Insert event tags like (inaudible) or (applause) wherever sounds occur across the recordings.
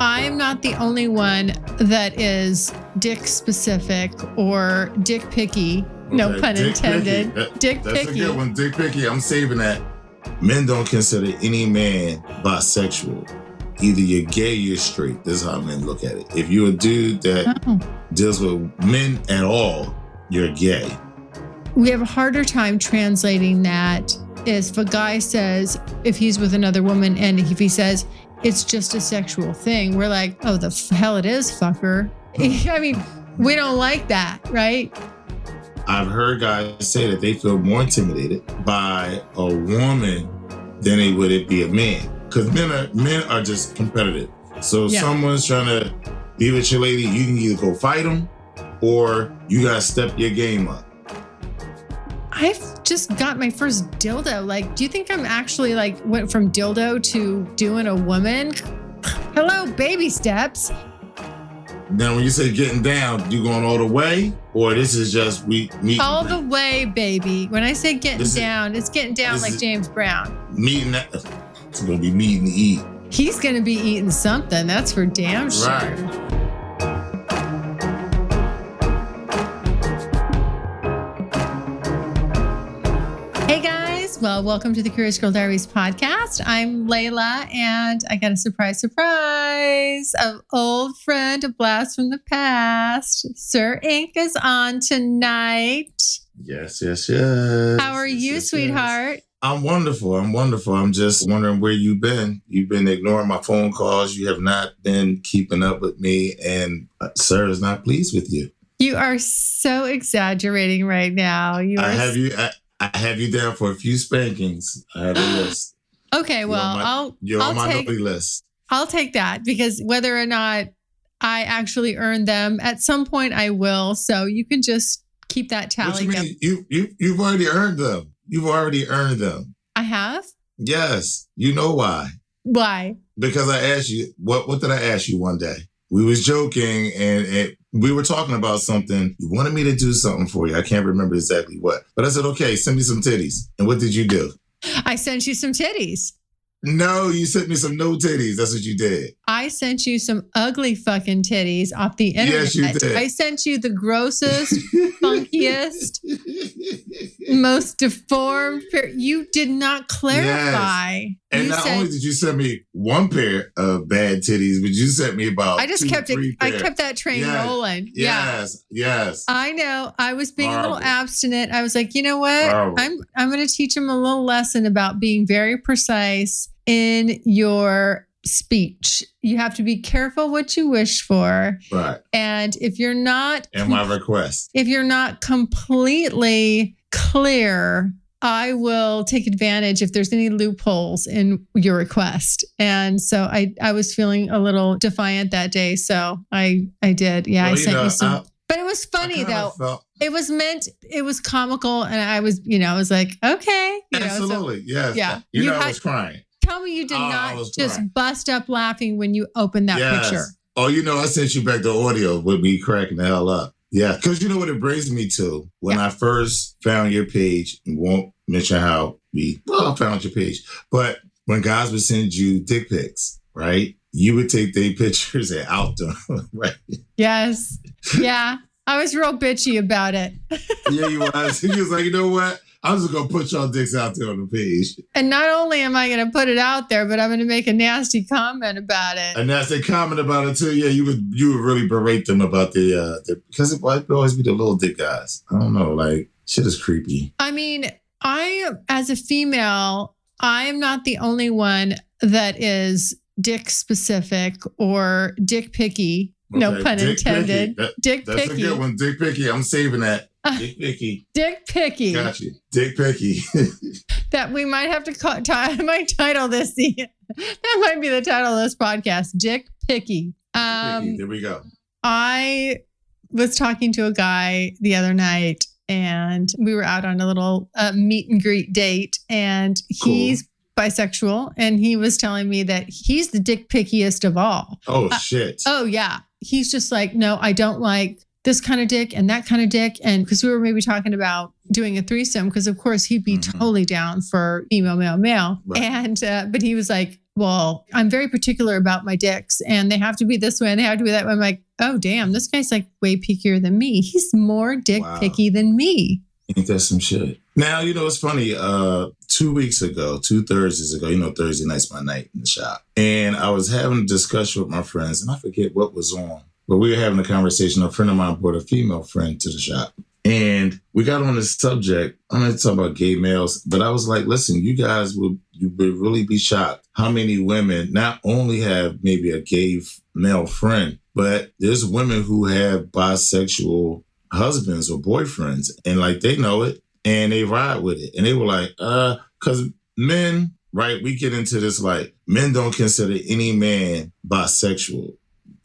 I'm not the only one that is dick specific or dick picky. No Okay, pun dick intended. picky. That- Dick That's picky. a good one. Dick picky. I'm saving that. Men don't consider any man bisexual. Either you're gay or you're straight. This is how men look at it. If you're a dude that Oh. deals with men at all, you're gay. We have a harder time translating that if a guy says if he's with another woman and if he says it's just a sexual thing, we're like, oh, the f- hell it is, fucker. (laughs) I mean, we don't like that, right? I've heard guys say that they feel more intimidated by a woman than they would it be a man. Because men are men are just competitive. So Yeah. someone's trying to be with your lady, you can either go fight them or you gotta step your game up. I've just got my first dildo. Like, do you think I'm actually like went from dildo to doing a woman? Hello, baby steps. Now, when you say getting down, you going all the way, or this is just we meet All the way, baby. When I say getting This is- down, it's getting down like James Brown. meeting that it's gonna be meeting to eat. He's gonna be eating something. That's for damn sure. Right. Well, welcome to the Curious Girl Diaries podcast. I'm Layla, and I got a surprise, surprise of old friend, a blast from the past. Sir Inq is on tonight. Yes, yes, yes. How are Yes, you, yes, yes. sweetheart? I'm wonderful. I'm wonderful. I'm just wondering where you've been. You've been ignoring my phone calls. You have not been keeping up with me, and uh, sir is not pleased with you. You are so exaggerating right now. You are I have you. I, I have you down for a few spankings. I have a (gasps) list. okay. Well, my- I'll You're I'll on my take list. I'll take that because whether or not I actually earn them at some point, I will. So you can just keep that What tally. you going. mean? You you you've already earned them. You've already earned them. I have. Yes, you know why? Why? Because I asked you what what did I ask you one day? We was joking and, and we were talking about something. You wanted me to do something for you. I can't remember exactly what. But I said, okay, send me some titties. And what did you do? I sent you some titties. No, you sent me some no titties. That's what you did. I sent you some ugly fucking titties off the internet. Yes, you did. I sent you the grossest, funkiest, most deformed. pair- You did not clarify. And you not said, only did you send me one pair of bad titties, but you sent me about I just two, kept it. three I kept that train Yes, rolling. Yeah. Yes, yes. I know. I was being a little abstinent. I was like, you know what? Horrible. I'm I'm going to teach him a little lesson about being very precise in your speech. You have to be careful what you wish for, right. and if you're not And my request. if you're not completely clear, I will take advantage if there's any loopholes in your request. And so I I was feeling a little defiant that day, so I I did. Yeah, I Well, you sent know, you some I- But it was funny though. felt- It was meant. It was comical, and I was, you know, I was like, okay, you know. So absolutely, yes. yeah. You, You know, I was crying. Tell me you did Oh, not just crying. bust up laughing when you opened that yes. picture. Oh, you know, I sent you back the audio with me cracking the hell up. Yeah, because you know what it brings me to when I first found your page. and Won't mention how we well I found your page, but when guys would send you dick pics, right? You would take their (laughs) pictures and out them, (laughs) right? Yes. Yeah. I was real bitchy about it. Yeah, you was. (laughs) He was like, you know what? I'm just gonna put y'all dicks out there on the page, And not only am I going to put it out there, but I'm going to make a nasty comment about it. and nasty comment about it too, yeah, you would you would really berate them about the uh the, because it would always be the little dick guys. I don't know, like shit is creepy. I mean, I, as a female, I am not the only one that is dick specific or dick picky. No Okay, pun dick intended. picky. That- Dick That's picky. a good one. Dick Picky. I'm saving that. Dick Picky. (laughs) Dick picky. Got you. Dick Picky. (laughs) That we might have to call, ti- (laughs) might title this the, that might be the title of this podcast. Dick picky. Um, Picky. There we go. I was talking to a guy the other night and we were out on a little uh, meet and greet date and Cool. he's bisexual and he was telling me that he's the dick pickiest of all. Oh Uh, shit. Oh yeah. He's just like, no, I don't like this kind of dick and that kind of dick. And because we were maybe talking about doing a threesome, because of course he'd be Mhm. totally down for female, male, male. Right. And uh, but he was like, well, I'm very particular about my dicks and they have to be this way and they have to be that way. I'm like, oh damn, this guy's like way pickier than me. He's more dick Wow. picky than me. Ain't that some shit? Now, you know, it's funny. Uh, two weeks ago, two Thursdays ago, you know, Thursday night's my night in the shop. And I was having a discussion with my friends, and I forget what was on, but we were having a conversation. A friend of mine brought a female friend to the shop. And we got on this subject. I'm not talking about gay males, but I was like, listen, you guys would you would really be shocked how many women not only have maybe a gay male friend, but there's women who have bisexual husbands or boyfriends and like they know it and they ride with it. And they were like, uh, cause men, right, we get into this like men don't consider any man bisexual.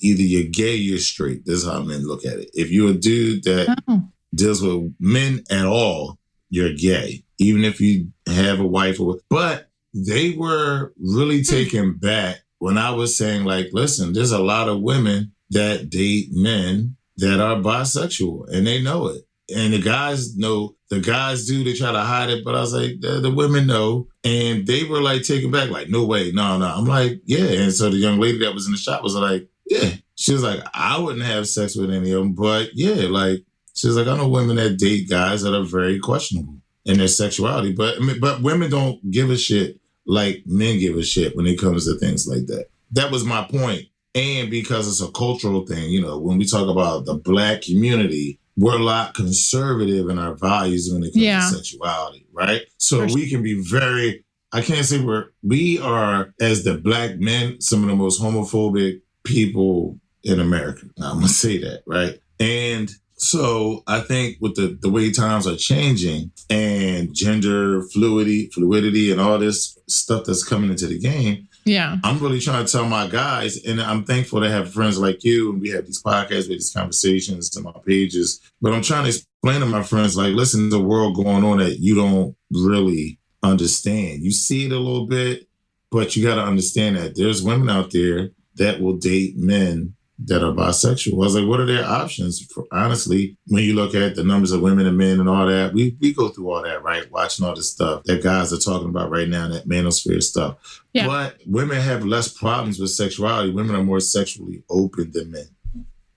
Either you're gay or you're straight. This is how men look at it. If you're a dude that Oh. deals with men at all, you're gay. Even if you have a wife or but they were really hmm. taken back when I was saying, like, listen, there's a lot of women that date men that are bisexual and they know it. And the guys know, the guys do, they try to hide it, but I was like, the, the women know. And they were like taken back, like, no way, no, no. I'm like, yeah. And so the young lady that was in the shop was like, yeah. She was like, I wouldn't have sex with any of them, but yeah, like, she was like, I know women that date guys that are very questionable in their sexuality, but I mean, but women don't give a shit like men give a shit when it comes to things like that. That was my point. And because it's a cultural thing, you know, when we talk about the black community, we're a lot conservative in our values when it comes Yeah. to sexuality, right? So we can be very, I can't say we're, we are, as the black men, some of the most homophobic people in America. I'm going (laughs) to say that, right? And so I think with the, the way times are changing and gender fluidity, fluidity and all this stuff that's coming into the game, Yeah. I'm really trying to tell my guys, and I'm thankful to have friends like you, and we have these podcasts, we have these conversations on my pages. But I'm trying to explain to my friends, like, listen, there's a world going on that you don't really understand. You see it a little bit, but you got to understand that there's women out there that will date men that are bisexual. I was like, what are their options? For, honestly, when you look at the numbers of women and men and all that, we, we go through all that, right? Watching all this stuff that guys are talking about right now, that manosphere stuff. Yeah. But women have less problems with sexuality. Women are more sexually open than men.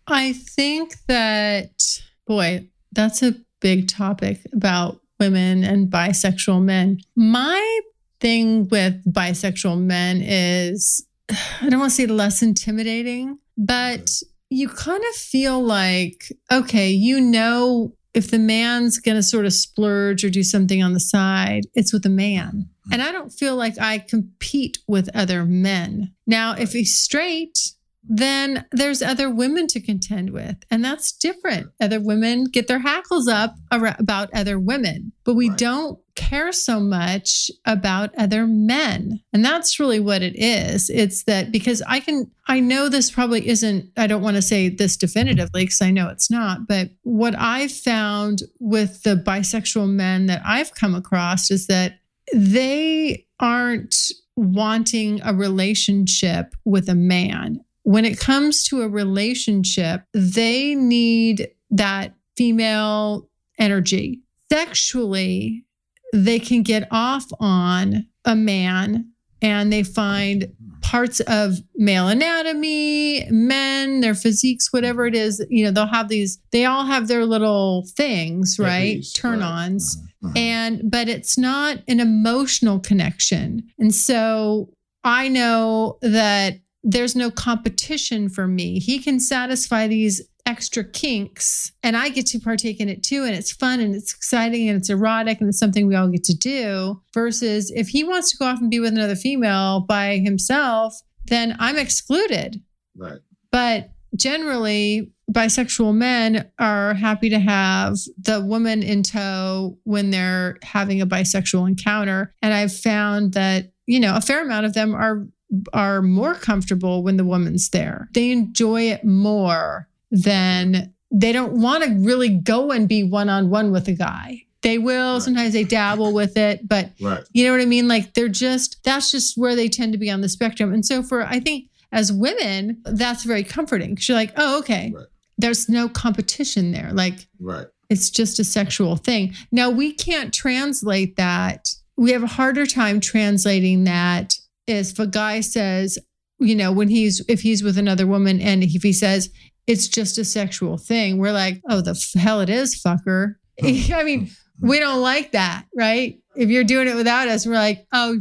I think that, boy, that's a big topic about women and bisexual men. My thing with bisexual men is, (sighs) I don't want to say less intimidating, but you kind of feel like, okay, you know, if the man's going to sort of splurge or do something on the side, it's with a man. Mm-hmm. And I don't feel like I compete with other men. Now, if he's straight, then there's other women to contend with. And that's different. Other women get their hackles up about other women, but we Right. don't care so much about other men. And that's really what it is. It's that because I can, I know this probably isn't, I don't want to say this definitively because I know it's not, but what I've found with the bisexual men that I've come across is that they aren't wanting a relationship with a man. When it comes to a relationship, they need that female energy. Sexually, they can get off on a man and they find parts of male anatomy, men, their physiques, whatever it is, you know, they'll have these, they all have their little things, right? Turn right. ons Uh-huh. and but it's not an emotional connection and so i know that there's no competition for me he can satisfy these extra kinks and i get to partake in it too and it's fun and it's exciting and it's erotic and it's something we all get to do versus if he wants to go off and be with another female by himself then i'm excluded right. but generally bisexual men are happy to have the woman in tow when they're having a bisexual encounter and i've found that you know a fair amount of them are are more comfortable when the woman's there they enjoy it more than they don't want to really go and be one-on-one with a guy they will Right. sometimes they dabble with it but Right. you know what I mean? Like they're just, that's just where they tend to be on the spectrum. And so for, I think as women, that's very comforting because you're like, oh, okay. Right. There's no competition there. Like Right. it's just a sexual thing. Now we can't translate that. We have a harder time translating that if a guy says, you know, when he's, if he's with another woman and if he says, it's just a sexual thing, we're like, oh, the f- hell it is, fucker. Hmm. (laughs) I mean, hmm. we don't like that, right? If you're doing it without us, we're like, oh,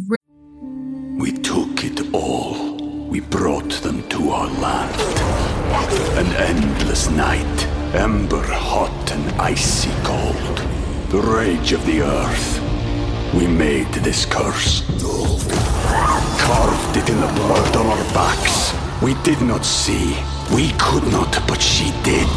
We took it all. We brought them to our land. An endless night, ember hot and icy cold. The rage of the earth. We made this curse. Carved it in the blood on our backs. We did not see. We could not, but she did.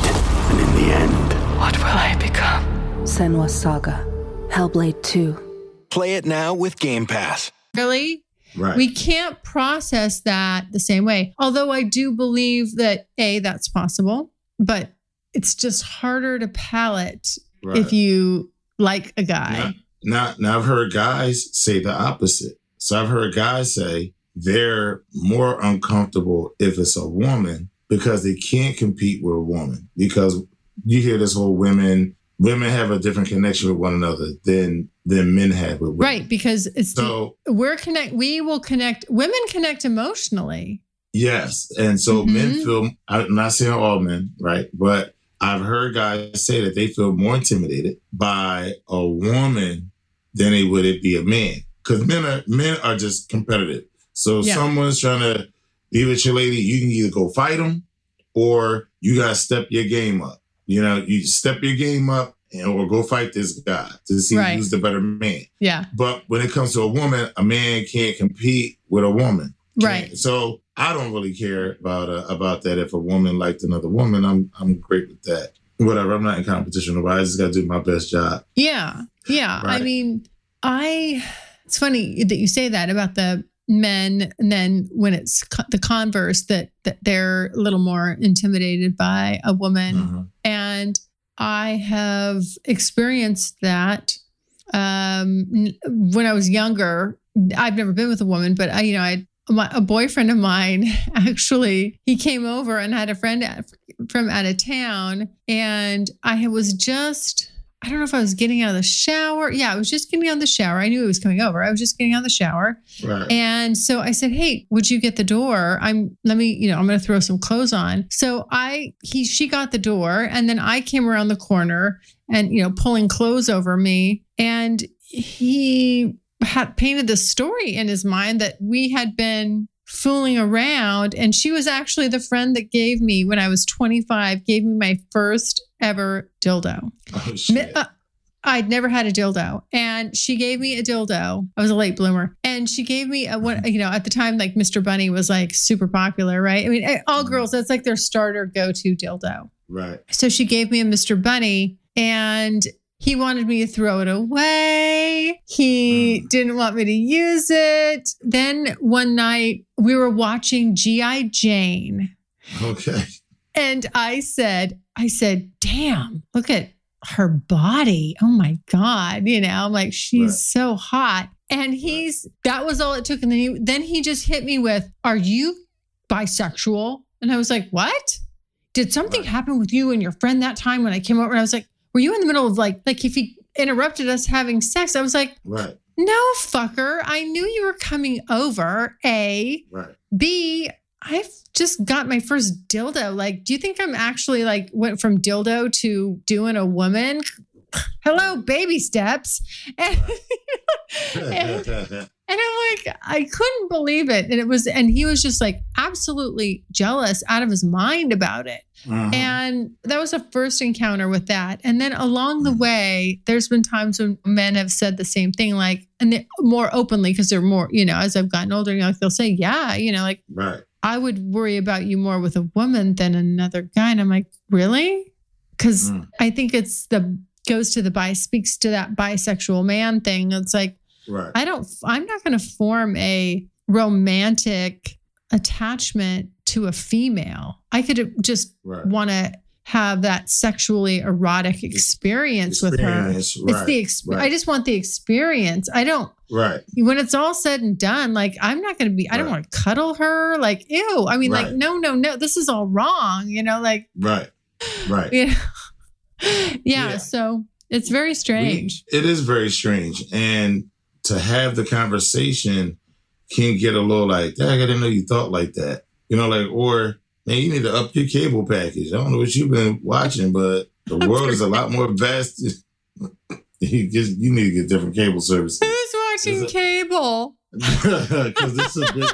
And in the end, What will I become? Senua's Saga. Hellblade 2. Play it now with Game Pass. really? Right. We can't process that the same way. Although I do believe that A, that's possible, but it's just harder to palate right. if you like a guy. Now, now I've heard guys say the opposite. So I've heard guys say they're more uncomfortable if it's a woman because they can't compete with a woman. Because you hear this whole women women have a different connection with one another than than men have with women. Right. Because it's, So we're connect, we will connect, women connect emotionally. yes, and so men Mhm. feel. I'm not saying all men, right? But I've heard guys say that they feel more intimidated by a woman than they would it be a man. Because men are men are just competitive. So Yeah. someone's trying to be with your lady, you can either go fight them or you gotta step your game up. You know, you step your game up and or go fight this guy to see Right. who's the better man. Yeah. But when it comes to a woman, a man can't compete with a woman. Right. So I don't really care about uh, about that. If a woman liked another woman, I'm I'm great with that. Whatever. I'm not in competition with. I just got to do my best job. Yeah. Yeah. I mean, I, it's funny that you say that about the men. And then when it's co- the converse, that, that they're a little more intimidated by a woman. Mhm. And I have experienced that um, when I was younger. I've never been with a woman, but I, you know, I, my, a boyfriend of mine (laughs) actually, he came over and had a friend at, from out of town. And I was just, I don't know if I was getting out of the shower. Yeah, I was just getting out of the shower. I knew he was coming over. I was just getting out of the shower. Right. And so I said, "Hey, would you get the door? I'm let me, you know, I'm going to throw some clothes on." So I he she got the door and then I came around the corner and you know, pulling clothes over me and he had painted this story in his mind that we had been fooling around and she was actually the friend that gave me when I was 25 gave me my first ever dildo. oh, shit. uh, I'd never had a dildo, and she gave me a dildo. I was a late bloomer, and she gave me a what you know at the time like Mr. Bunny was like super popular, right? I mean, eh, all girls that's like their starter go to dildo. Right. So she gave me a Mr. Bunny, and he wanted me to throw it away. He mm. didn't want me to use it. Then one night we were watching G.I. Jane. Okay. And I said, I said, damn, look at her body. Oh my God. You know, I'm like, she's Right. so hot. And he's that was all it took. And then he then he just hit me with, Are you bisexual? And I was like, What? Did something Right. happen with you and your friend that time when I came over? And I was like, Were you in the middle of like like if he interrupted us having sex? I was like, Right. No, fucker. I knew you were coming over. A. Right. B, I've just got my first dildo. Like, do you think I'm actually like went from dildo to doing a woman? Hello, baby steps. And, (laughs) and, and I'm like, I couldn't believe it. And it was, and he was just like absolutely jealous out of his mind about it. Mhm. And that was a first encounter with that. And then along the Mhm. way, there's been times when men have said the same thing, like, and they, more openly, because they're more, you know, as I've gotten older, you know, they'll say, yeah, you know, like, right. I would worry about you more with a woman than another guy. And I'm like, really? Because Mm. I think it's the goes to the bi speaks to that bisexual man thing. It's like, Right. I don't, I'm not going to form a romantic attachment to a female. I could just Right. want to have that sexually erotic experience, with her. Experience, It's the ex- right. I just want the experience. I don't Right. when it's all said and done, like I'm not going to be. I don't want to cuddle her. Like ew. I mean, like no, no, no. This is all wrong. You know, like Right. Right. (laughs) you know. yeah, Yeah. So it's very strange. We- it is very strange. And to have the conversation can get a little like, I didn't know you thought like that. You know, like, or man, you need to up your cable package. I don't know what you've been watching, but the world is a lot more vast. (laughs) you just you need to get different cable services. Who's watching cable? (laughs) Because this is big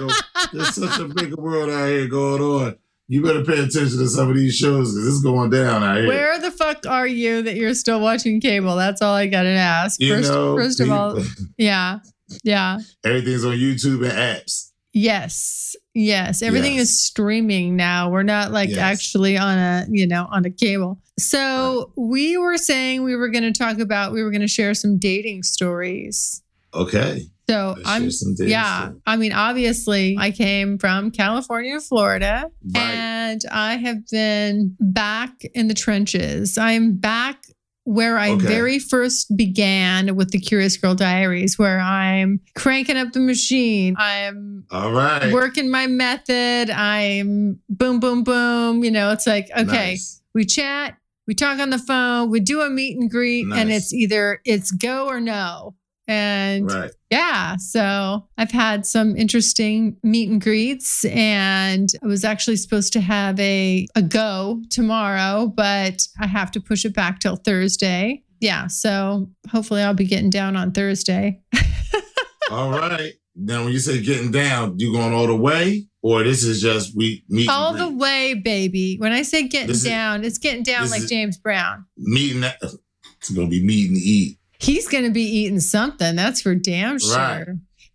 there's such a big world out here going on. You better pay attention to some of these shows because it's going down out here. Where the fuck are you that you're still watching cable? That's all I got to ask. you first, know, first of all, (laughs) yeah, yeah. everything's on YouTube and apps. Yes. Yes. Everything Yes. is streaming now. We're not like Yes. actually on a, you know, on a cable. So we were saying we were going to talk about, we were going to share some dating stories. Okay. So I'm, yeah. I mean, obviously, I came from California to Florida Right. and I have been back in the trenches. I'm back where I Okay. very first began with the Curious Girl Diaries, where I'm cranking up the machine. I'm All right. working my method. I'm boom, boom, boom. You know, it's like, okay, Nice. we chat, we talk on the phone, we do a meet and greet, and it's either it's go or no. And Right. yeah, so I've had some interesting meet and greets, and I was actually supposed to have a, a go tomorrow, but I have to push it back till Thursday. Yeah, so hopefully I'll be getting down on Thursday. (laughs) All right. Now, when you say getting down, you going all the way, or this is just we meet All the way, baby. When I say getting This is- down, it's getting down like James Brown. meeting. That, it's gonna be meet and eat. He's going to be eating something. That's for damn sure. Right.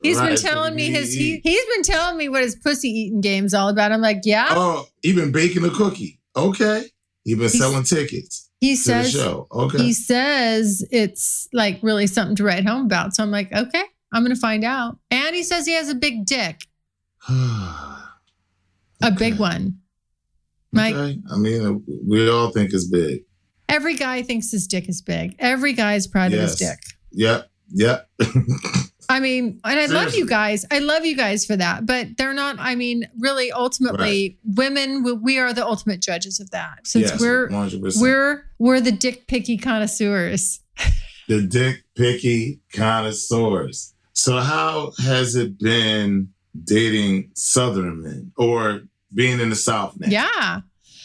He's Right, been telling me his he, he's been telling me what his pussy eating game's all about. I'm like, yeah. Oh, he been baking a cookie. Okay. He been He's- selling tickets he says show. Okay. he says it's like really something to write home about. So I'm like, okay, I'm going to find out. And he says he has a big dick, (sighs) a big one. Like okay. I mean, we all think it's big. Every guy thinks his dick is big. Every guy is proud of his dick. Yep. Yep. I mean, and I love you guys. I love you guys for that, but they're not. I mean, really, ultimately, women, we- we are the ultimate judges of that. Since yes, we're 100%. we're we're the dick picky connoisseurs. the dick picky connoisseurs. So how has it been dating Southern men or being in the South now? Yeah,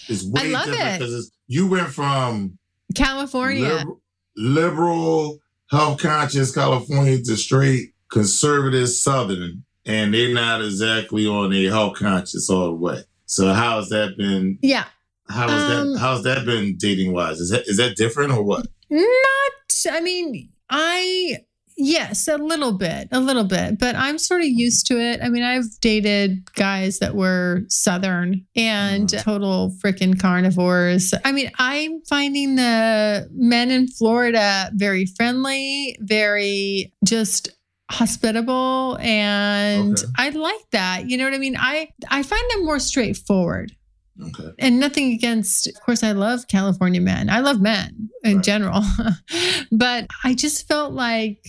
It's way love different it. because you went from California. liber- liberal, health conscious California to straight conservative Southern, and they're not exactly on a health conscious all the way. So how's that been? yeah, How has Um, that? How's that been dating wise? Is that is that different or what? not I mean, I, yes, a little bit, a little bit, but I'm sort of used to it. I mean, I've dated guys that were Southern and Mhm. total freaking carnivores. I mean, I'm finding the men in Florida very friendly, very just hospitable and Okay. I like that. You know what I mean? I I find them more straightforward Okay. and nothing against of course i love california men i love men in Right. general (laughs) but i just felt like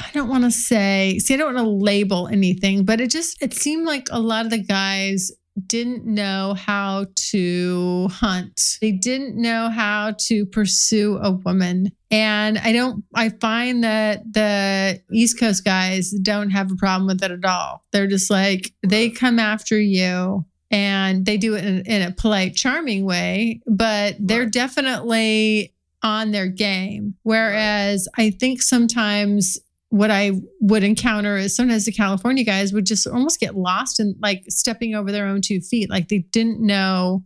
i don't want to say see i don't want to label anything but it just it seemed like a lot of the guys didn't know how to hunt. They didn't know how to pursue a woman. And i don't i find that the east coast guys don't have a problem with it at all. They're just like they come after you and they do it in, in a polite, charming way, but they're definitely on their game. Whereas I think sometimes what I would encounter is sometimes the California guys would just almost get lost in like stepping over their own two feet. Like they didn't know.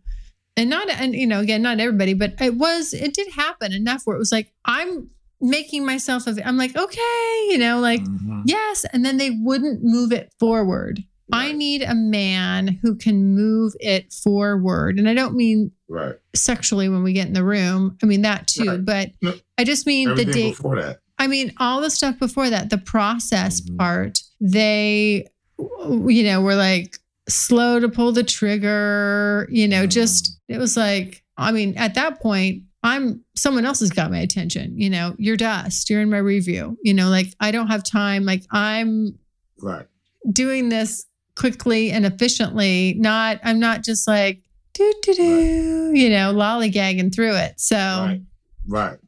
And not, and you know, again, not everybody, but it was, it did happen enough where it was like, I'm making myself, av- I'm like, okay, you know, like, Mhm. yes. And then they wouldn't move it forward. I need a man who can move it forward. And I don't mean Right. sexually when we get in the room. I mean that too, Right. but No. I just mean the Everything date. before that. I mean all the stuff before that, the process Mhm. part. They, you know, were like slow to pull the trigger. You know, just it was like. I mean, at that point, I'm someone else has got my attention. You know, you're dust. You're in my review. You know, like I don't have time. Like I'm Right. doing this quickly and efficiently. Not, I'm not just like do do do, you know, lollygagging through it. So Right. Right.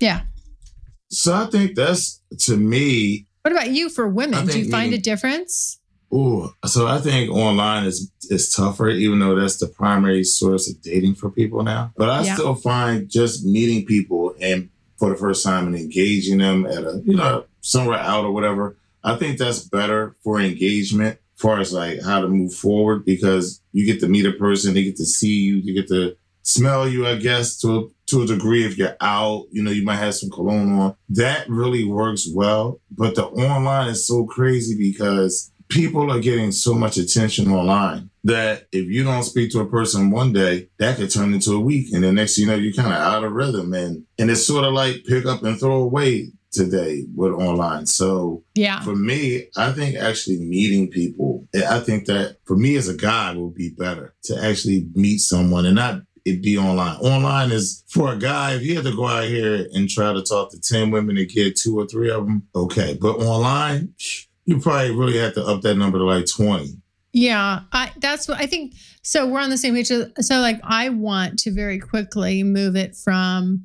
yeah. So I think that's to me. What about you for women? Do you find a difference? Ooh, so I think online is is tougher, even though that's the primary source of dating for people now. But I Yeah. still find just meeting people and for the first time and engaging them at a you know somewhere out or whatever. I think that's better for engagement, as far as like how to move forward, because you get to meet a person, they get to see you, you get to smell you, I guess, to a, to a degree. If you're out, you know, you might have some cologne on. That really works well. But the online is so crazy because people are getting so much attention online that if you don't speak to a person one day, that could turn into a week. And then next thing you know, you're kind of out of rhythm. And, and it's sort of like pick up and throw away today with online. So Yeah. for me, I think actually meeting people, I think that for me as a guy would be better to actually meet someone and not it be online. Online is for a guy, if you had to go out here and try to talk to 10 women and get two or three of them, okay. But online, you probably really have to up that number to like 20. Yeah, I that's what I think. So we're on the same page. So like, I want to very quickly move it from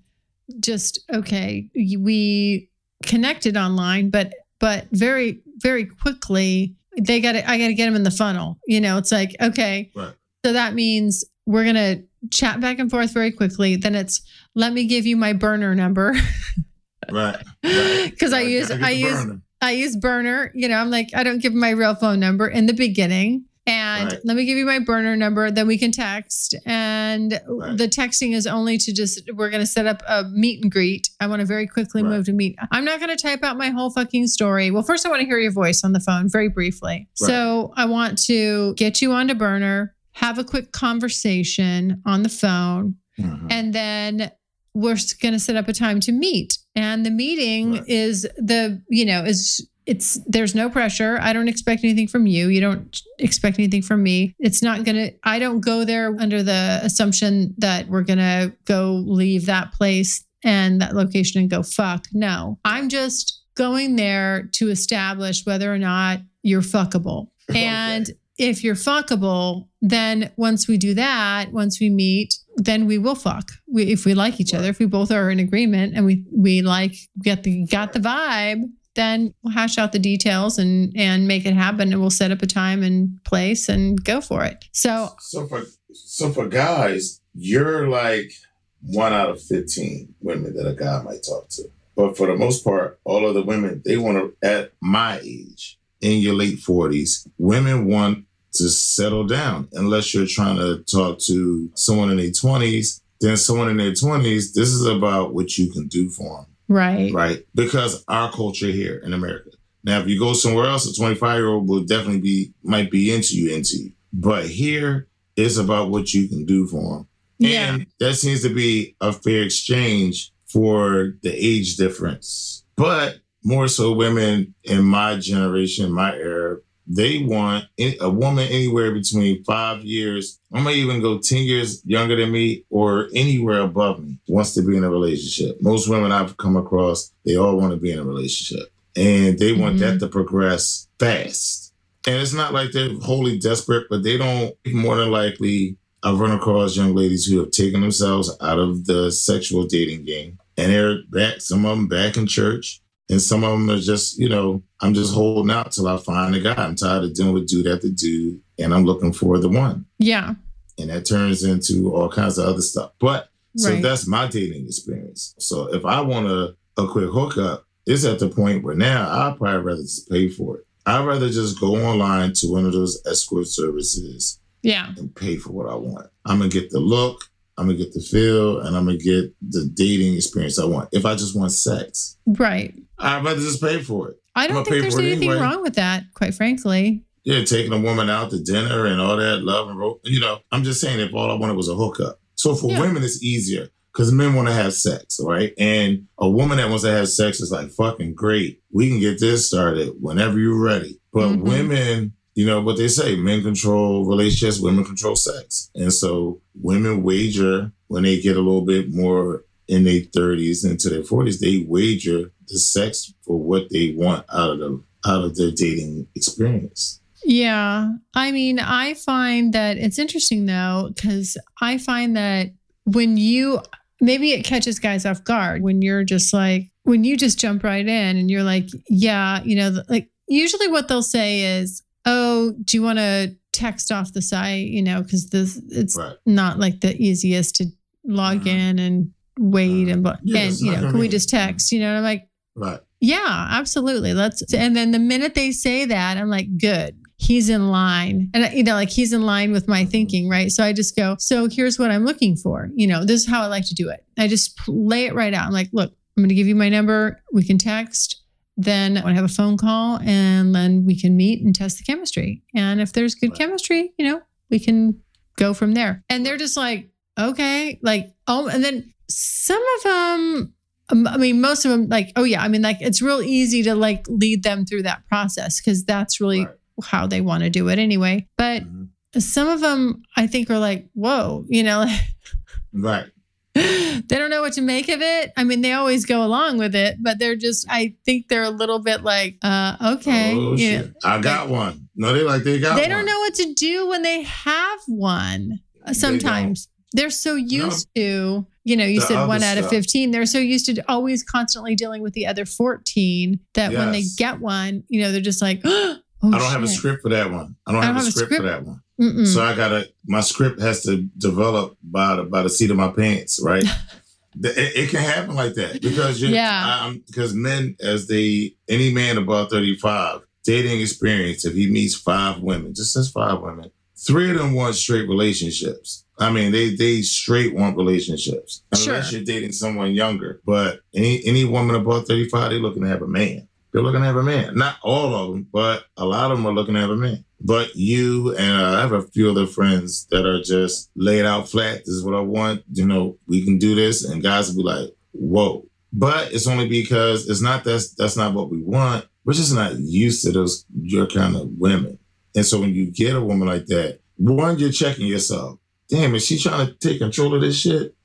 just okay, we connected online, but but very very quickly they got to I got to get them in the funnel. You know, it's like okay, Right. so that means we're gonna chat back and forth very quickly. Then it's let me give you my burner number (laughs) Right. right. because I use I use burner. I use burner. You know, I'm like, I don't give my real phone number in the beginning. And Right. let me give you my burner number. Then we can text. And Right. the texting is only to just, we're going to set up a meet and greet. I want to very quickly Right. move to meet. I'm not going to type out my whole fucking story. Well, first, I want to hear your voice on the phone very briefly. Right. So I want to get you onto burner, have a quick conversation on the phone, Mhm. and then we're going to set up a time to meet. And the meeting Right. is the you know is it's there's no pressure. I don't expect anything from you. You don't expect anything from me. It's not going to i don't go there under the assumption that we're going to go leave that place and that location and go fuck. No. I'm just going there to establish whether or not you're fuckable. (laughs) And if you're fuckable, then once we do that, once we meet, then we will fuck. We, if we like each other, if we both are in agreement and we we like get the got the vibe, then we'll hash out the details and and make it happen, and we'll set up a time and place and go for it. So So for so for guys, you're like one out of fifteen women that a guy might talk to. But for the most part, all of the women they want to at my age, in your late forties, women want to settle down. Unless you're trying to talk to someone in their twenties, then someone in their twenties, this is about what you can do for them. Right. right? Because our culture here in America. Now, if you go somewhere else, a 25 year old will definitely be might be into you, into you. But here, it's about what you can do for them. Yeah. And that seems to be a fair exchange for the age difference. But more so, women in my generation, my era, they want a woman anywhere between five years, I might even go 10 years younger than me or anywhere above me, wants to be in a relationship. Most women I've come across, they all want to be in a relationship and they want that mm-hmm. to progress fast. And it's not like they're wholly desperate, but they don't, more than likely, I've run across young ladies who have taken themselves out of the sexual dating game and they're back, some of them back in church. And some of them are just, you know, I'm just holding out till I find a guy. I'm tired of dealing with dude after dude, and I'm looking for the one. Yeah. And that turns into all kinds of other stuff. But so Right. that's my dating experience. So if I want a, a quick hookup, it's at the point where now I'd probably rather just pay for it. I'd rather just go online to one of those escort services Yeah. and pay for what I want. I'm gonna get the look, I'm gonna get the feel, and I'm gonna get the dating experience I want. If I just want sex, Right. I'd rather just pay for it. I don't think there's anything anyway. wrong with that, quite frankly. Yeah, taking a woman out to dinner and all that love and ro- you know. I'm just saying if all I wanted was a hookup. So for Yeah. women, it's easier because men want to have sex, right? And a woman that wants to have sex is like fucking great. We can get this started whenever you're ready. But Mhm. women, you know what they say: men control relationships, women control sex, and so women wager when they get a little bit more in their 30s into their 40s. They wager the sex for what they want out of the out of their dating experience. Yeah. I mean, I find that it's interesting though, because I find that when you maybe it catches guys off guard when you're just like, when you just jump right in and you're like, yeah, you know, like usually what they'll say is, oh, do you want to text off the site? You know, because this, it's Right. not like the easiest to log Mhm. in and wait and, blah. Yeah, and you know, can we just text? You know, and I'm like, Right. yeah, absolutely. Let's. And then the minute they say that, I'm like, good. He's in line. And, you know, like he's in line with my thinking, right? So I just go, so here's what I'm looking for. You know, this is how I like to do it. I just lay it right out. I'm like, look, I'm going to give you my number. We can text. Then I have a phone call and then we can meet and test the chemistry. And if there's good chemistry, you know, we can go from there. And they're just like, okay, like, oh, and then some of them, um, I mean, most of them, like, oh yeah, I mean, like, it's real easy to like lead them through that process because that's really Right. how they want to do it anyway. But Mhm. some of them, I think, are like, whoa, you know, Right. (laughs) they don't know what to make of it. I mean, they always go along with it, but they're just, I think they're a little bit like, uh, okay, Oh, shit. I got one. No, they like they got they one. don't know what to do when they have one. Sometimes they're so used to, you know, you The said one out of 15. They're so used to always constantly dealing with the other 14 that when they get one, you know, they're just like, oh, (gasps) I don't have a script for that one. I don't, have, a script, for that one. Mm-mm. So I gotta. My script has to develop by the by the seat of my pants, right? (laughs) It, it can happen like that because Yeah. Because men, as they any man above thirty five dating experience, if he meets five women, just says five women, three of them want straight relationships. I mean, they they straight want relationships unless Sure. you're dating someone younger. But any any woman above thirty five, they're looking to have a man. They're looking to have a man. Not all of them, but a lot of them are looking to have a man. But you and uh, I have a few other friends that are just laid out flat. This is what I want. You know, we can do this, and guys will be like, "Whoa!" But it's only because it's not that's that's not what we want. We're just not used to those your kind of women. And so when you get a woman like that, one, you're checking yourself. Damn, is she trying to take control of this shit?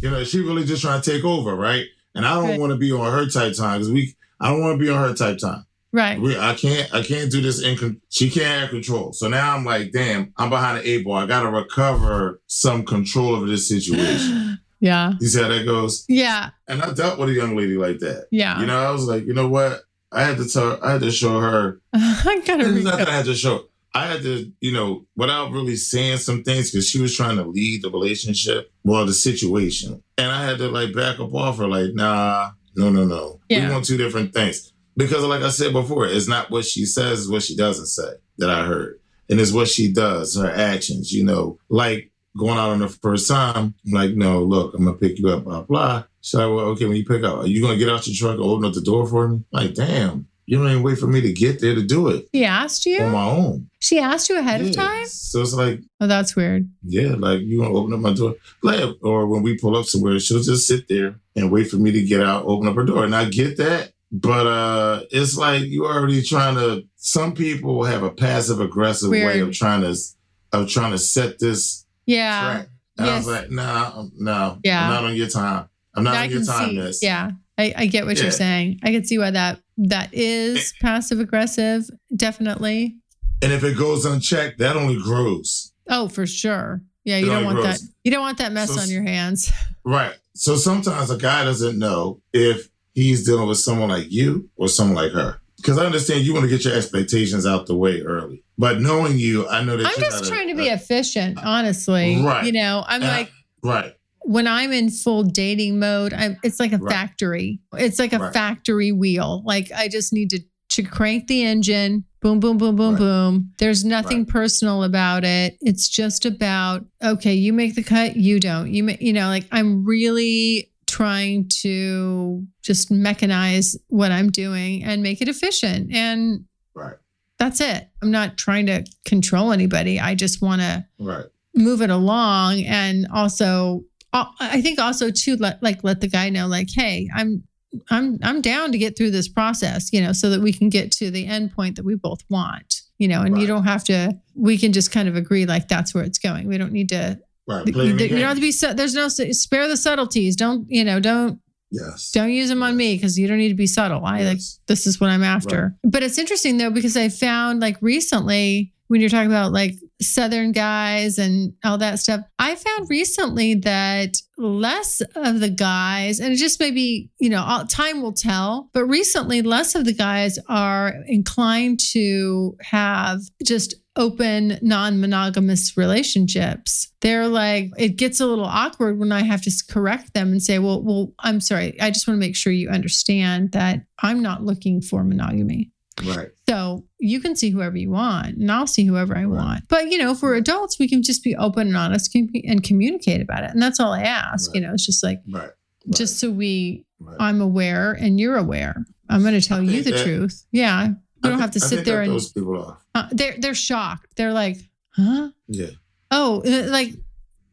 You know, is she really just trying to take over, right? And I don't want to be on her type time because we. I don't want to be on her type time. Right. We, I can't. I can't do this in. She can't have control. So now I'm like, damn. I'm behind the eight ball. I got to recover some control over this situation. (gasps) yeah. You see how that goes? Yeah. And I dealt with a young lady like that. Yeah. You know, I was like, you know what? I had to tell. I had to show her. (laughs) I gotta It's not that I had to show. I had to, you know, without really saying some things because she was trying to lead the relationship, well, the situation, and I had to like back up off her, like, nah, no, no, no, Yeah. we want two different things. Because, like I said before, it's not what she says, what she doesn't say that I heard, and it's what she does, her actions. You know, like going out on the first time, I'm like, no, look, I'm gonna pick you up, blah blah. She's like, well, okay, when you pick up, are you gonna get out your truck and open up the door for me? Like, damn, you don't even wait for me to get there to do it He asked you? on my own. she asked you ahead of time? So it's like, Oh, that's weird. yeah, like you gonna open up my door. Like, or when we pull up somewhere, she'll just sit there and wait for me to get out, open up her door. And I get that. But uh it's like you already trying to some people have a passive aggressive way of trying to of trying to set this Yeah. track. And I was yes. like, nah, um, no, Yeah. I'm not on your time. I'm not I on your time, see. miss. Yeah. I, I get what Yeah. you're saying. I can see why that that is passive aggressive. Definitely. And if it goes unchecked, that only grows. Oh, for sure. Yeah, you It don't want grows. that. You don't want that mess So- on your hands. (laughs) Right. So sometimes a guy doesn't know if he's dealing with someone like you or someone like her. Because I understand you want to get your expectations out the way early. But knowing you, I know that I'm you're just not a- trying to be a- efficient, honestly. Right. You know, I'm and I- like right. when I'm in full dating mode, I'm it's like a Right. factory. It's like a Right. factory wheel. Like I just need to to crank the engine. Boom, boom, boom, boom, Right. boom. There's nothing personal about it. It's just about okay, you make the cut, you don't. You ma- you know, like I'm really trying to just mechanize what I'm doing and make it efficient. And Right. that's it. I'm not trying to control anybody. I just want to Right. move it along and also uh, i think also too let like let the guy know like hey i'm i'm i'm down to get through this process you know so that we can get to the end point that we both want you know and you don't have to we can just kind of agree like that's where it's going we don't need to Right. you, the don't have to be su- there's no spare the subtleties don't you know don't Yes. don't use them on me because you don't need to be subtle i like this is what i'm after but it's interesting though because i found like recently when you're talking about like southern guys and all that stuff. I found recently that less of the guys and it just maybe you know all, time will tell but recently less of the guys are inclined to have just open non-monogamous relationships. They're like it gets a little awkward when i have to correct them and say well well i'm sorry. I just want to make sure you understand that i'm not looking for monogamy Right. so you can see whoever you want, and I'll see whoever I Right. want. But you know, for adults, we can just be open and honest and communicate about it, and that's all I ask. You know, it's just like Right. just so we, Right. I'm aware and you're aware. I'm going to tell I you the that- truth. Yeah, you I don't thi- have to sit think there and those people off. uh, they're they're shocked. They're like, huh? Yeah. Oh, like.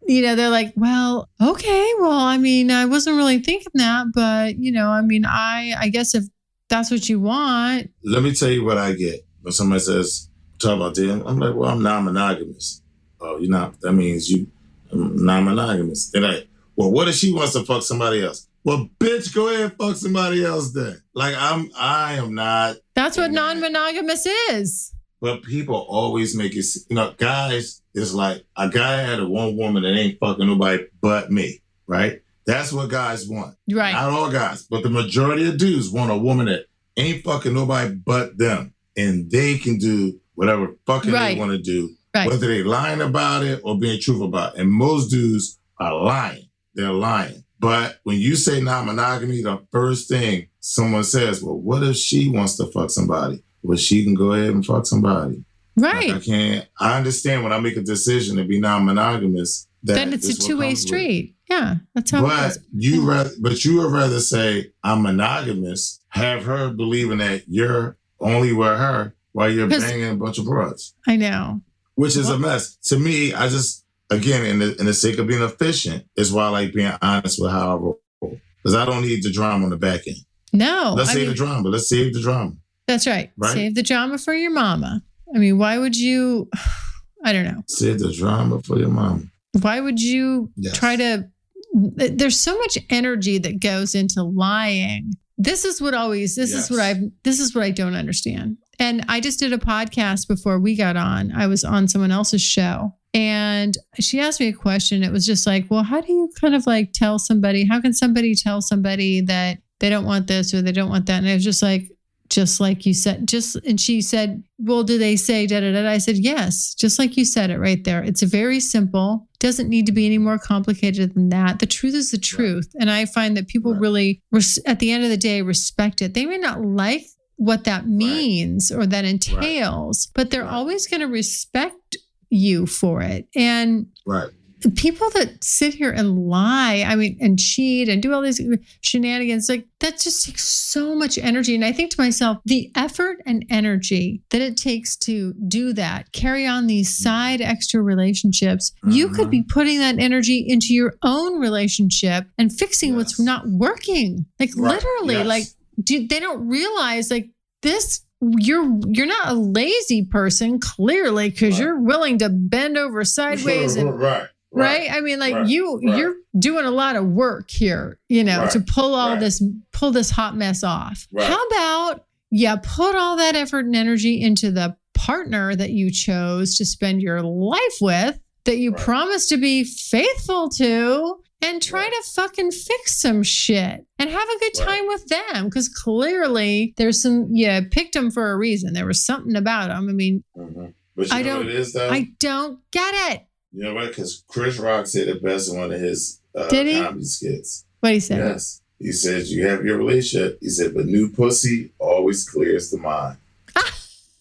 You know, they're like, well, okay, well, I mean, I wasn't really thinking that, but you know, I mean, I, I guess if that's what you want, Let me tell you what I get when somebody says, talk about dating. I'm like, well, I'm non monogamous. Oh, you're not. That means you non monogamous. They're like, well, what if she wants to fuck somebody else? Well, bitch, go ahead and fuck somebody else then. Like, I'm, I am not. that's what non-monogamous is. But people always make it, you know, guys, it's like a guy had a one woman that ain't fucking nobody but me, right? That's what guys want. Right. Not all guys, but the majority of dudes want a woman that ain't fucking nobody but them. And they can do whatever fucking Right. they want to do, Right. whether they lying about it or being truthful about it. And most dudes are lying. They're lying. But when you say non monogamy, the first thing someone says, well, what if she wants to fuck somebody? Well, she can go ahead and fuck somebody. Like, I can't. I understand when I make a decision to be non-monogamous. That then it's a two way comes with street. Yeah. That's how it But you rather, but you would rather say I'm monogamous, have her believing that you're only with her while you're banging a bunch of broads, I know. which is a mess. To me, I just again in the in the sake of being efficient is why I like being honest with how I roll because I don't need the drama on the back end. No. Let's I save mean, the drama. Let's save the drama. that's right. Right? Save the drama for your mama. I mean, why would you? (sighs) I don't know. Save the drama for your mom. Why would you Yes. try to? There's so much energy that goes into lying. This is what always. This is what I've. This is what I don't understand. And I just did a podcast before we got on. I was on someone else's show, and she asked me a question. It was just like, well, how do you kind of like tell somebody? How can somebody tell somebody that they don't want this or they don't want that? And it was just like, just like you said, just and she said, Well, do they say da da da? I said, Yes, just like you said it right there. It's very simple, doesn't need to be any more complicated than that. The truth is the truth. And I find that people Right. really res- at the end of the day respect it. They may not like what that means or that entails, but they're Right. always going to respect you for it. And Right. People that sit here and lie, I mean, and cheat and do all these shenanigans, like that just takes so much energy. And I think to myself, the effort and energy that it takes to do that, carry on these mm. side extra relationships, you could mm-hmm. be putting that energy into your own relationship and fixing what's not working. Like Right. literally, Yes. like do, they don't realize like this you're you're not a lazy person clearly because Right. you're willing to bend over (laughs) sideways and right, right i mean like right, you right. you're doing a lot of work here you know Right, to pull all right. this pull this hot mess off Right. how about yeah put all that effort and energy into the partner that you chose to spend your life with that you Right. promised to be faithful to and try Right. to fucking fix some shit and have a good Right. time with them because clearly there's some yeah picked them for a reason there was something about them i mean Mhm. You I don't- what it is though? i don't get it you know what? Because Chris Rock said it best in one of his uh, Did he? comedy skits. what you say Yes. He says you have your relationship. He said, but new pussy always clears the mind.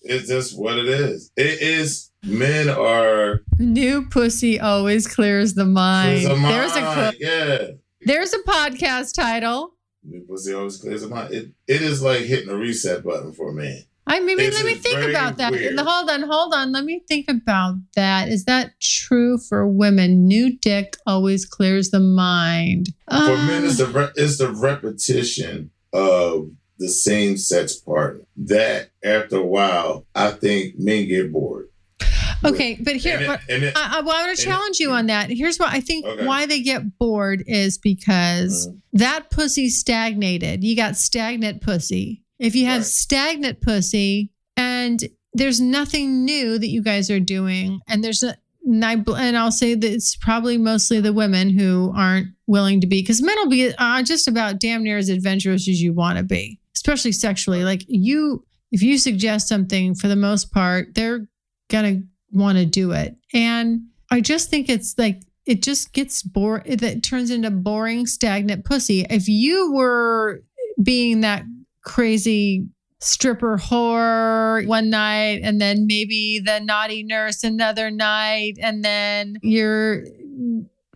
it's just what it is. It is men are New pussy always clears the mind. clears the mind. There's a yeah. There's a podcast title. New pussy always clears the mind. It it is like hitting a reset button for a man. I maybe This let me think about that. weird. Hold on, hold on. Let me think about that. Is that true for women? New dick always clears the mind. For men, it's Uh, the re- it's the repetition of the same sex partner that after a while, I think men get bored. okay, but here, And it- and it- I, I, well, I want to and it- challenge you on that. Here's what I think Okay. why they get bored is because Mhm. that pussy stagnated. You got stagnant pussy. If you have Right. stagnant pussy and there's nothing new that you guys are doing, and there's a and, I, and I'll say that it's probably mostly the women who aren't willing to be, because men will be uh, just about damn near as adventurous as you want to be, especially sexually. Like you, if you suggest something, for the most part, they're gonna want to do it. And I just think it's like it just gets bore that turns into boring, stagnant pussy. If you were being that crazy stripper whore one night and then maybe the naughty nurse another night and then you're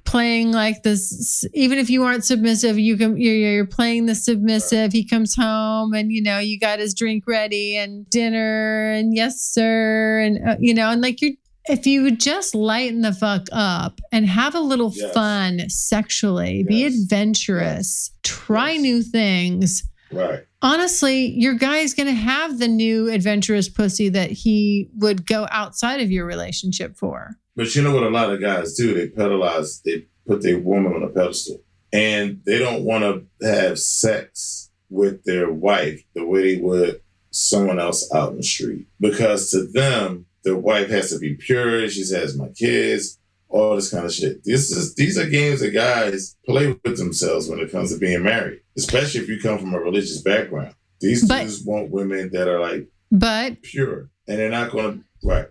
playing like this even if you aren't submissive you can you're, you're playing the submissive he comes home and you know you got his drink ready and dinner and yes sir and uh, you know and like you're if you would just lighten the fuck up and have a little Yes. fun sexually be adventurous try Yes. new things Right. honestly, your guy's going to have the new adventurous pussy that he would go outside of your relationship for. But you know what a lot of guys do? They pedalize, they put their woman on a pedestal. And they don't want to have sex with their wife the way they would someone else out in the street. Because to them, their wife has to be pure, she has my kids, all this kind of shit. This is these are games that guys play with themselves when it comes to being married. Especially if you come from a religious background. These But- dudes want women that are like But pure. And they're not gonna right.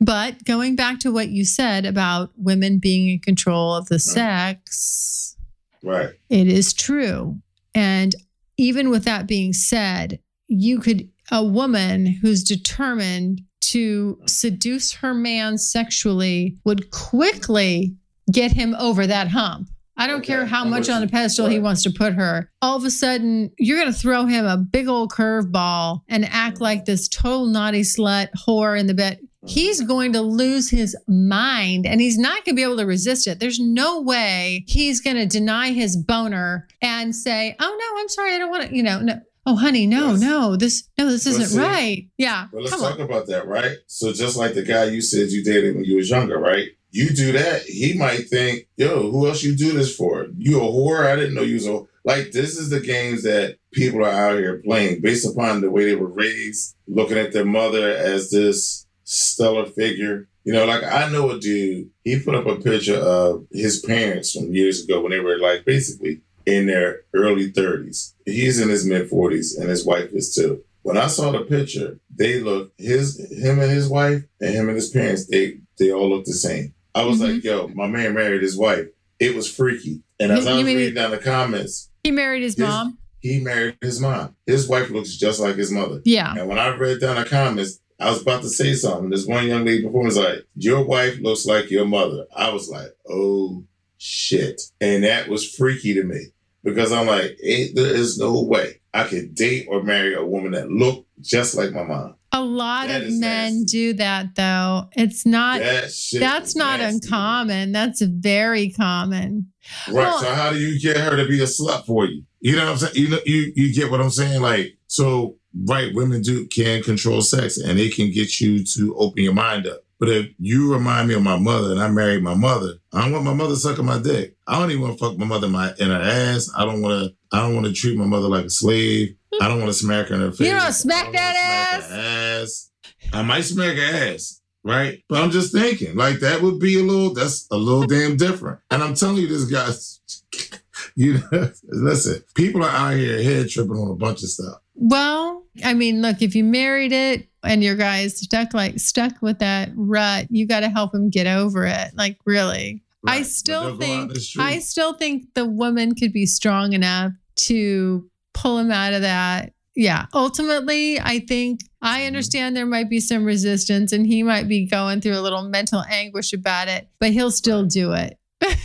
but going back to what you said about women being in control of the uh-huh. sex, Right. it is true. And even with that being said, you could a woman who's determined to seduce her man sexually would quickly get him over that hump. I don't Okay, care how much on a pedestal he wants to put her. All of a sudden, you're going to throw him a big old curveball and act like this total naughty slut whore in the bed. He's uh-huh. going to lose his mind and he's not going to be able to resist it. There's no way he's going to deny his boner and say, "Oh no, I'm sorry, I don't want to." You know, no. Oh, honey, no, Yes. no, this, no, this isn't see- right. Yeah, Well, let's come talk on. about that, right? So just like the guy you said you dated when you was younger, right? You do that, he might think, yo, who else you do this for? You a whore? I didn't know you was a like this is the games that people are out here playing based upon the way they were raised, looking at their mother as this stellar figure. You know, like I know a dude, he put up a picture of his parents from years ago when they were like basically in their early 30s. He's in his mid 40s and his wife is too. When I saw the picture, they look his him and his wife and him and his parents, they they all look the same. I was Mhm. like, yo, my man married his wife. It was freaky. And as You- I was reading down the comments, He married his Yes. mom. he married his mom. His wife looks just like his mother. Yeah. And when I read down the comments, I was about to say something. This one young lady before was like, Your wife looks like your mother. I was like, Oh shit. And that was freaky to me because I'm like, There is no way I could date or marry a woman that looked just like my mom. A lot That of men nasty. do that though. It's not That shit that's not nasty. uncommon. That's very common. Right. Well- so how do you get her to be a slut for you? You know what I'm saying? You know, you you get what I'm saying? Like, so right, women do can control sex and they can get you to open your mind up. But if you remind me of my mother and I married my mother, I don't want my mother sucking my dick. I don't even want to fuck my mother in, my, in her ass. I don't want to. I don't want to treat my mother like a slave. I don't want to smack her in her face. You don't smack wanna that smack her ass. I might smack her ass, right? But I'm just thinking, like that would be a little. That's a little damn different. And I'm telling you, this guy's. (laughs) You know, (laughs) listen. People are out here head tripping on a bunch of stuff. Well, I mean, look, if you married it and your guy's stuck like stuck with that rut, you got to help him get over it. Like really. Right. I still they'll go out in think. I still think the woman could be strong enough to pull him out of that. Yeah. Ultimately, I think Mm-hmm. I understand there might be some resistance and he might be going through a little mental anguish about it, but he'll still do it.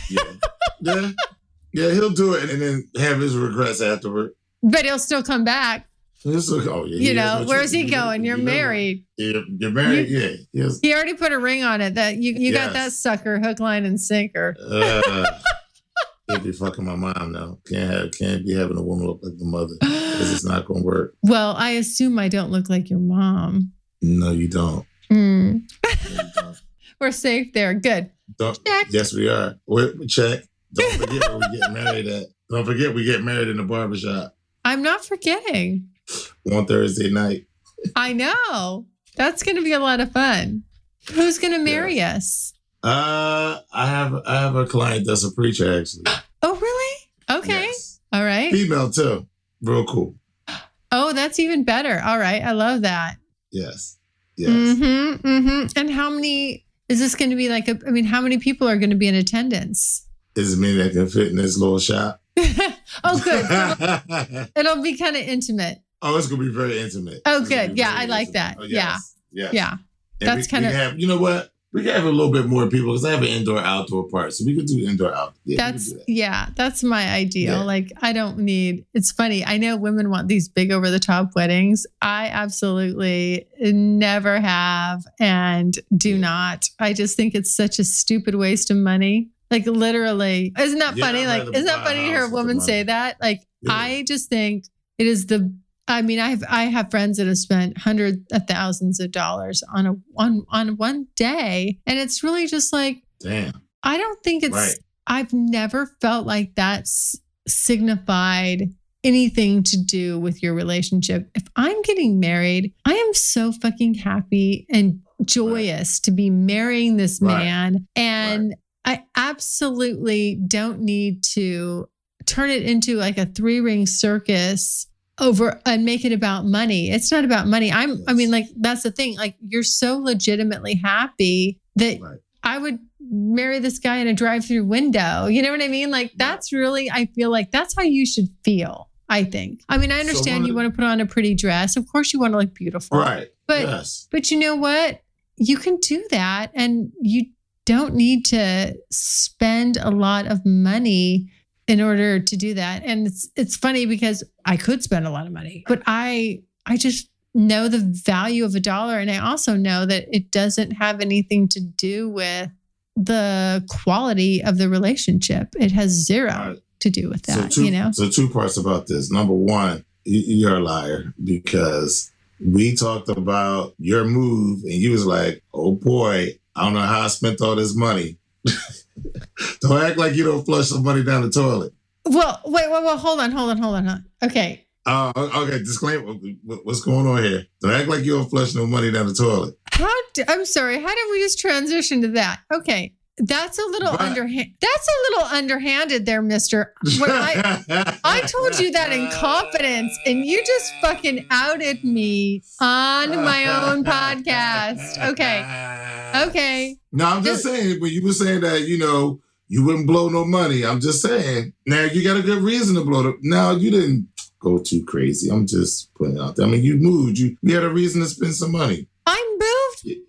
yeah. (laughs) yeah, yeah, he'll do it and then have his regrets afterward. But he'll still come back. He'll still, oh, yeah, You know, where's he going? You're you married. You're, you're married, yeah. Yes. He already put a ring on it that you you got that sucker hook, line, and sinker. Uh, can't be fucking my mom now. Can't have, can't be having a woman look like the mother because it's not gonna work. Well, I assume I don't look like your mom. No, you don't. Hmm. No, you don't. (laughs) We're safe there. Good. Don't- Check. Yes, we are. We check. Don't forget we get married at. Don't forget we get married in the barbershop I'm not forgetting. On Thursday night. I know. That's going to be a lot of fun. Who's going to marry us? Uh, I have I have a client that's a preacher actually. Oh, really? Okay. Yes. All right. Female too. Real cool. Oh, that's even better. All right. I love that. Yes. Yes. Mm-hmm. Mm-hmm. And how many is this going to be like? A, I mean, how many people are going to be in attendance? Is it me that can fit in this little shop? (laughs) oh, good. (laughs) It'll be kind of intimate. Oh, it's gonna be very intimate. Oh, It's good. Yeah, I like that. Oh, Yeah. yes. Yes. Yeah. And That's kinda- we. You know what? We can have a little bit more people because I have an indoor outdoor part, so we could do indoor out. Yeah, That's that. yeah, that's my ideal. Yeah. Like I don't need it's funny. I know women want these big over the top weddings. I absolutely never have and do not. I just think it's such a stupid waste of money. Like literally. Isn't that Yeah, funny? Like isn't that funny to hear a woman say that? Like Yeah. I just think it is the I mean, I have I have friends that have spent hundreds of thousands of dollars on a on on one day. And it's really just like Damn. I don't think it's Right. I've never felt like that's signified anything to do with your relationship. If I'm getting married, I am so fucking happy and joyous to be marrying this Right. man. And I absolutely don't need to turn it into like a three ring circus over and make it about money. It's not about money. I'm I mean like that's the thing. Like you're so legitimately happy that Right. I would marry this guy in a drive-through window. You know what I mean? Like that's really I feel like that's how you should feel. I think. I mean, I understand one you want to put on a pretty dress. Of course you want to look beautiful. Right. But yes. but you know what? You can do that and you don't need to spend a lot of money in order to do that. And it's it's funny because I could spend a lot of money, but I I just know the value of a dollar and I also know that it doesn't have anything to do with the quality of the relationship. It has zero to do with that, two, you know. So two parts about this. Number one, you're a liar because we talked about your move and you was like, oh boy, I don't know how I spent all this money. (laughs) (laughs) don't act like you don't flush some money down the toilet. Well, wait, wait, wait, hold on, hold on, hold on. hold on. Okay. Oh, okay. Disclaimer. What's going on here? Don't act like you don't flush no money down the toilet. How d I'm sorry. How did we just transition to that? Okay, that's a little But- underhand. That's a little underhanded, there, Mister. When I I told you that in confidence, and you just fucking outed me on my own podcast. Okay, okay. No, I'm just saying, but you were saying that, you know, you wouldn't blow no money. I'm just saying. Now you got a good reason to blow the now you didn't go too crazy. I'm just putting it out there. I mean, you moved. You you had a reason to spend some money.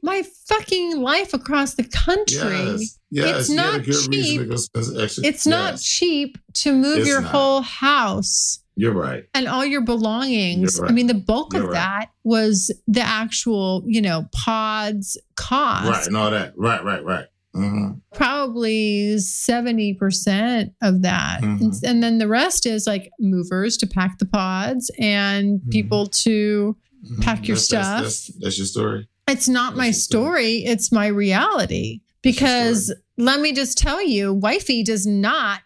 My fucking life across the country. Yes. Yes. It's you had a not good reason to cheap. go spend extra- It's not cheap to move It's your not. whole house You're right. and all your belongings. You're I mean, the bulk You're of right. that was the actual, you know, pods cost. Right. And all that. Right. Right. Right. hmm Probably 70% of that. Mhm. And, and then the rest is like movers to pack the pods and Mhm. people to Pack your That's- stuff. That's, that's, that's your story. It's not my story. it's my reality. Because let me just tell you, wifey does not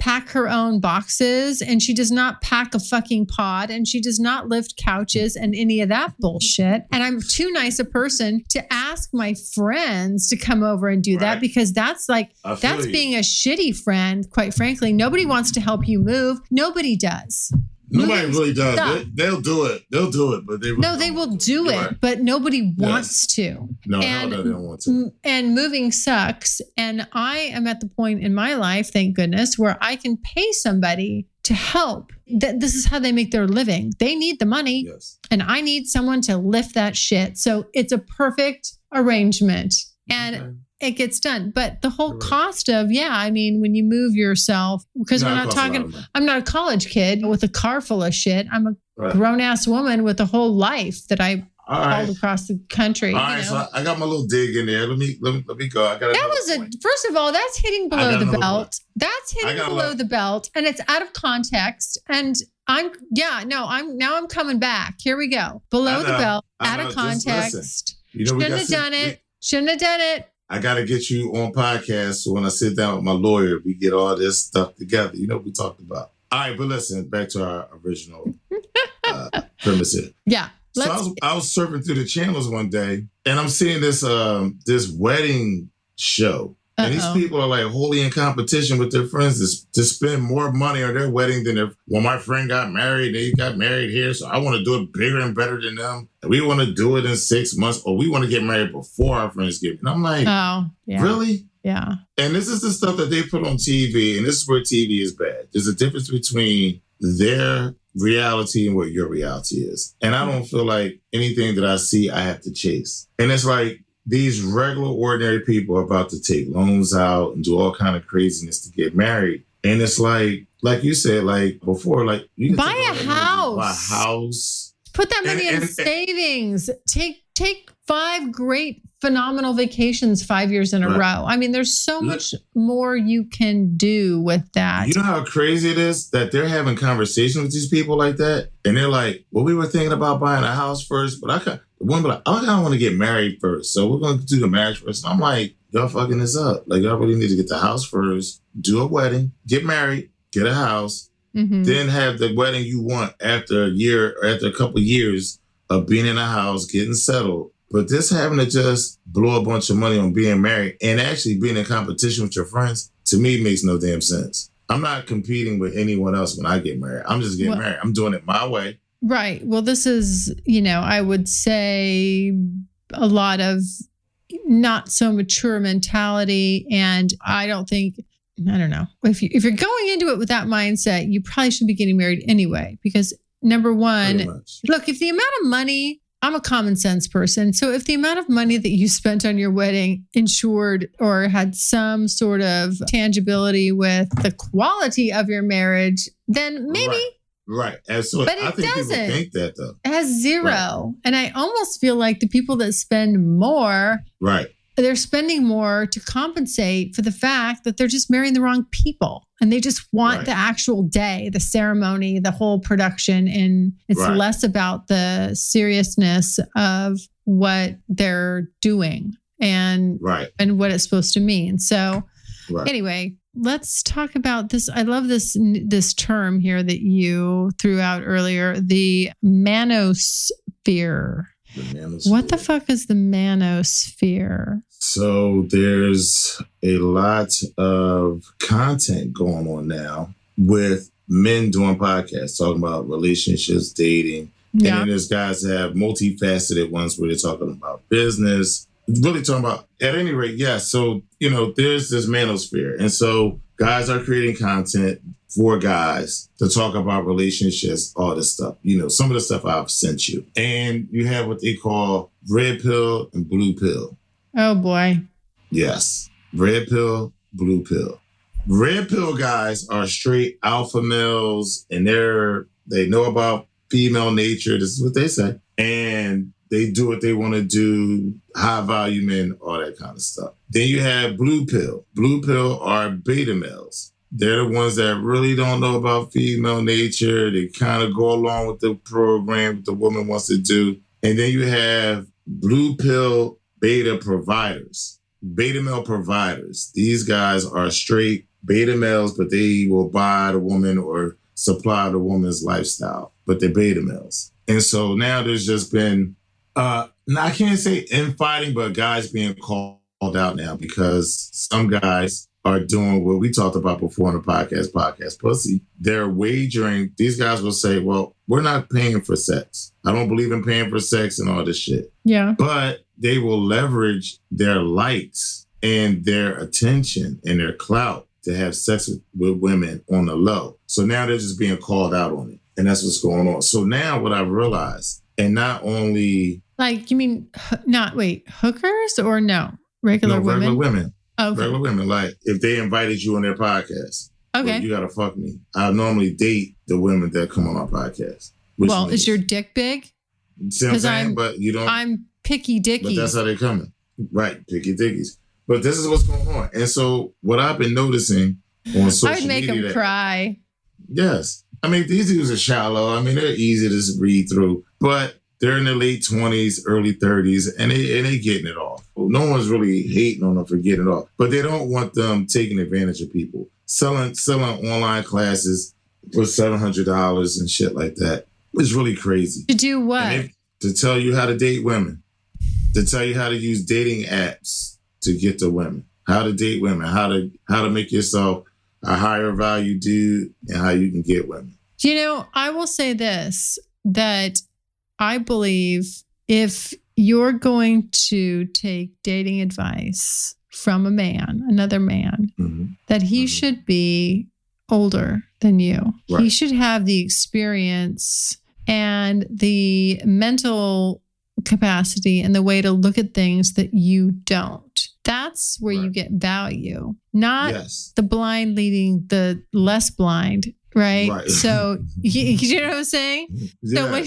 pack her own boxes and she does not pack a fucking pod and she does not lift couches and any of that bullshit. And I'm too nice a person to ask my friends to come over and do that because that's like that's you. being a shitty friend, quite frankly. Nobody wants to help you move. Nobody does. Nobody really does. They, they'll do it. They'll do it, but they No, they will do it, right. but nobody wants to. No, and- no, no, they don't want to. And moving sucks. And I am at the point in my life, thank goodness, where I can pay somebody to help. That this is how they make their living. They need the money, Yes. and I need someone to lift that shit. So it's a perfect arrangement. And Okay. It gets done. But the whole right. cost of, yeah, I mean, when you move yourself, because No, we're not a talking. I'm not a college kid with a car full of shit. I'm a Right. grown ass woman with a whole life that I All hauled across the country. All you right, know? so I, got my little dig in there. Let me let me let me go. I got to That was a point. first of all, that's hitting below the belt. point. That's hitting below the belt, and it's out of context. And I'm yeah, no, I'm now I'm coming back. Here we go. Below the belt, I out know. of context. You know, Shouldn't have some- done we- it. Shouldn't have done it. I got to get you on podcast. So when I sit down with my lawyer, we get all this stuff together. You know what we talked about. All right, but listen, back to our original (laughs) uh, premise here. Yeah. So I was, I was surfing through the channels one day, and I'm seeing this um this wedding show, and these people are like wholly in competition with their friends to, to spend more money on their wedding than their. Well, my friend got married, they got married here, so I want to do it bigger and better than them. And we want to do it in six months, or we want to get married before our friends get. And I'm like, Oh, yeah. really? Yeah. And this is the stuff that they put on TV, and this is where TV is bad. There's a difference between their reality and what your reality is. And I don't feel like anything that I see, I have to chase. And it's like these regular, ordinary people are about to take loans out and do all kind of craziness to get married. And it's like, like you said, like before, like you can Buy a house. buy a house. Put that money And- in and- savings. Take take five great phenomenal vacations five years in a Right. row. I mean, there's so Look- much more you can do with that. You know how crazy it is that they're having conversations with these people like that, and they're like, "Well, we were thinking about buying a house first, but I one be like, oh, I of want to get married first, so we're going to do the marriage first. And I'm like, y'all fucking this up. Like y'all really need to get the house first, do a wedding, get married, get a house, Mhm. then have the wedding you want after a year or after a couple years of being in a house, getting settled. But this having to just blow a bunch of money on being married and actually being in competition with your friends, to me makes no damn sense. I'm not competing with anyone else when I get married. I'm just getting Well- married. I'm doing it my way. Right. Well, this is, you know, I would say a lot of not so mature mentality. And I don't think, I don't know, if, you, if you're going into it with that mindset, you probably should be getting married anyway. Because number one, look, if the amount of money, I'm a common sense person. So if the amount of money that you spent on your wedding insured or had some sort of tangibility with the quality of your marriage, then maybe Right. Right. Absolutely. But it think doesn't. people think that though. it has zero. And I almost feel like the people that spend more, Right. they're spending more to compensate for the fact that they're just marrying the wrong people. And they just want Right. the actual day, the ceremony, the whole production. And it's Right. less about the seriousness of what they're doing and Right. and what it's supposed to mean. So Right. anyway, let's talk about this. I love this this term here that you threw out earlier, the manosphere. The manosphere. What the fuck is the manosphere? So there's a lot of content going on now with men doing podcasts talking about relationships, dating. And Yeah. then there's guys that have multifaceted ones where they're talking about business, really talking about, at any rate, yeah. So, you know, there's this manosphere. And so guys are creating content for guys to talk about relationships, all this stuff. You know, some of the stuff I've sent you. And you have what they call red pill and blue pill. Oh boy. Yes. Red pill, blue pill. Red pill guys are straight alpha males and they're they know about female nature. This is what they say. And they do what they want to do, high value men, all that kind of stuff. Then you have blue pill. Blue pill are beta males. They're the ones that really don't know about female nature. They kind of go along with the program what the woman wants to do. And then you have blue pill beta providers, beta male providers. These guys are straight beta males, but they will buy the woman or supply the woman's lifestyle, but they're beta males. And so now there's just been, uh, now I can't say infighting, but guys being called out now because some guys are doing what we talked about before in the podcast, podcast pussy. They're wagering. These guys will say, well, we're not paying for sex. I don't believe in paying for sex and all this shit. Yeah. But they will leverage their likes and their attention and their clout to have sex with, with women on the low. So now they're just being called out on it. And that's what's going on. So now what I've realized, and not only Like you mean not wait hookers or no regular no, women? regular women, oh, Okay. regular women, like if they invited you on their podcast, well, Okay. you gotta fuck me. I normally date the women that come on my podcast. well, means- is your dick big? see what I'm 'cause saying? I'm- but you don't. I'm picky But that's how they're coming. Right, picky dickies. But this is what's going on. And so what I've been noticing on social I would make media them that- cry. Yes. I mean, these dudes are shallow. I mean, they're easy to read through, but they're in their late 20s, early 30s, and they and they getting it off. No one's really hating on them for getting it off, but they don't want them taking advantage of people. Selling selling online classes for seven hundred dollars and shit like that. It's really crazy. To do what? they- to tell you how to date women, to tell you how to use dating apps to get to women, how to date women, how to how to make yourself a higher value dude, and how you can get women. You know, I will say this that I believe if you're going to take dating advice from a man, another man, Mhm. that he Mhm. should be older than you. He should have the experience and the mental capacity and the way to look at things that you don't. That's where you get value, not yes. the blind leading the less blind, right? Right. So (laughs) you, you know what I'm saying? So when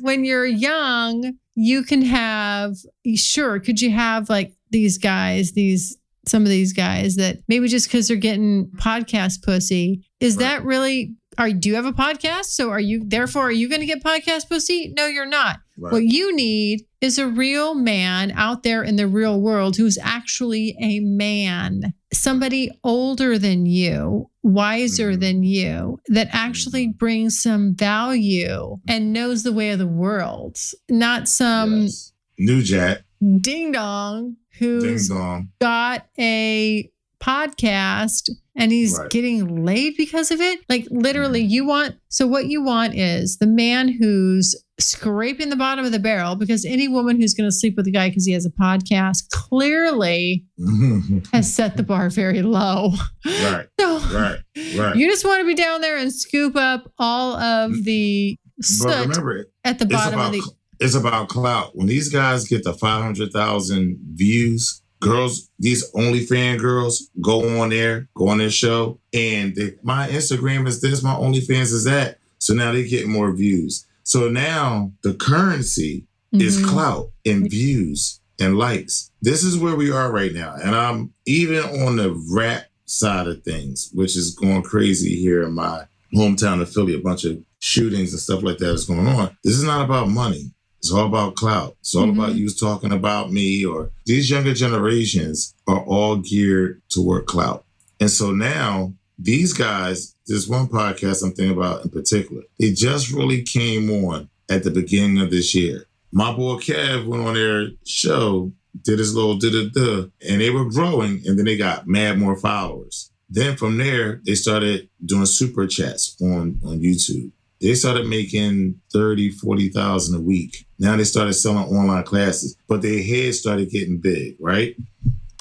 when you're young, you can have sure, could you have like these guys, these some of these guys that maybe just because they're getting podcast pussy, is Right. that really are do you have a podcast? So are you therefore are you gonna get podcast pussy? No, you're not. Right. What you need is a real man out there in the real world who's actually a man, somebody older than you, wiser Mhm. than you, that actually Mhm. brings some value and knows the way of the world, not some Yes. New Jack, ding dong who ding dong. got a podcast and he's Right. getting laid because of it. Like literally, you want so what you want is the man who's scraping the bottom of the barrel because any woman who's going to sleep with a guy because he has a podcast clearly (laughs) has set the bar very low. right, So right, right. you just want to be down there and scoop up all of mm. the but soot remember, at the bottom of the. it's about clout. When these guys get to five hundred thousand views, girls, these OnlyFans girls go on there, go on their show, and they, my Instagram is this, my OnlyFans is that. So now they get more views. So now the currency is Mhm. clout and views and likes. This is where we are right now. And I'm even on the rap side of things, which is going crazy here in my hometown of Philly, a bunch of shootings and stuff like that is going on. This is not about money. It's all about clout. It's all Mhm. about you talking about me or these younger generations are all geared toward clout. And so now these guys, this one podcast I'm thinking about in particular, it just really came on at the beginning of this year. My boy Kev went on their show, did his little da da da, and they were growing, and then they got mad more followers. Then from there, they started doing super chats on, on YouTube. They started making 30, 40,000 a week. Now they started selling online classes, but their heads started getting big, right?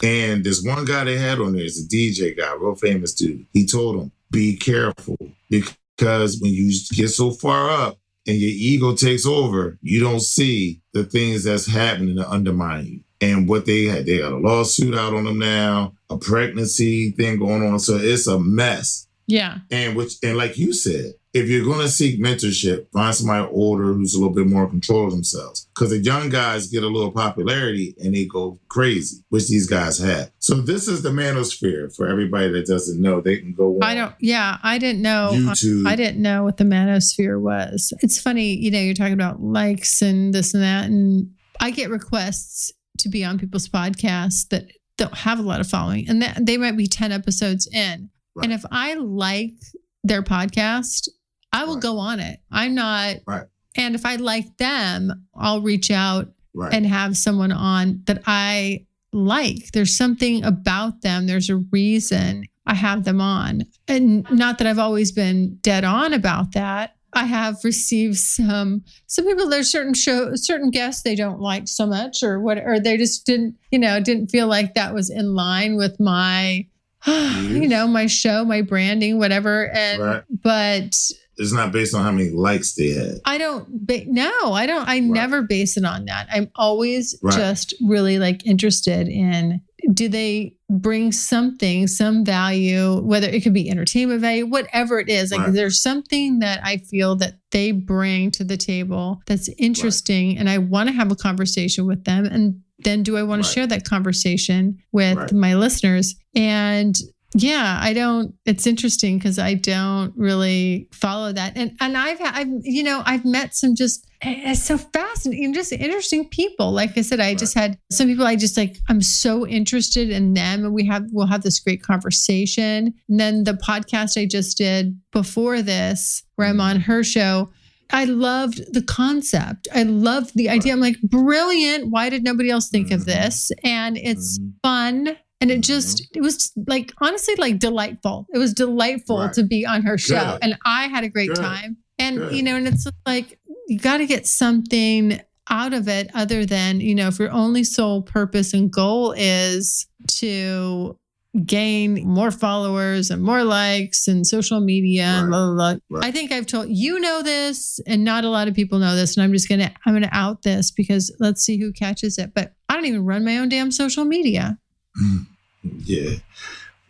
And this one guy they had on there is a DJ guy, real famous dude. He told them, be careful because when you get so far up, and your ego takes over, you don't see the things that's happening to undermine you. And what they had, they got a lawsuit out on them now, a pregnancy thing going on. So it's a mess. Yeah. And which and like you said, if you're gonna seek mentorship, find somebody older who's a little bit more in control of themselves. Because the young guys get a little popularity and they go crazy, which these guys have. So this is the manosphere for everybody that doesn't know. They can go on I don't, yeah, I didn't know. Uh, YouTube. I didn't know what the manosphere was. It's funny, you know, you're talking about likes and this and that. And I get requests to be on people's podcasts that don't have a lot of following. And that, they might be 10 episodes in. Right. And if I like their podcast, I will Right. go on it. I'm not. Right. And if I like them, I'll reach out right. and have someone on that I like. There's something about them. There's a reason I have them on. And not that I've always been dead on about that. I have received some some people there's certain show certain guests they don't like so much or what or they just didn't, you know, didn't feel like that was in line with my (sighs) you know, my show, my branding, whatever. And Right. but it's not based on how many likes they had. I don't. Ba- no, I don't. I never base it on that. I'm always Right. just really like interested in do they bring something, some value, whether it could be entertainment value, whatever it is. Like Right. there's something that I feel that they bring to the table that's interesting, and I want to have a conversation with them. And then do I want Right. to share that conversation with Right. my listeners? And yeah, I don't. It's interesting because I don't really follow that, and and I've I've you know I've met some just it's so fascinating, just interesting people. Like I said, I just had some people I just like. I'm so interested in them, and we have we'll have this great conversation. And then the podcast I just did before this, where I'm on mm. her show. I loved the concept. I loved the idea. I'm like, brilliant. Why did nobody else think of mm-hmm. this? And it's mm-hmm. fun. And it mm-hmm. just, it was like, honestly, like delightful. It was delightful Right. to be on her show. Good. And I had a great Good. time. And, Good. you know, and it's like, you got to get something out of it other than, you know, if your only sole purpose and goal is to gain more followers and more likes and social media and blah, blah, blah. Right. I think I've told you know this and not a lot of people know this. And I'm just going to, I'm going to out this because let's see who catches it. But I don't even run my own damn social media. Mm. Yeah.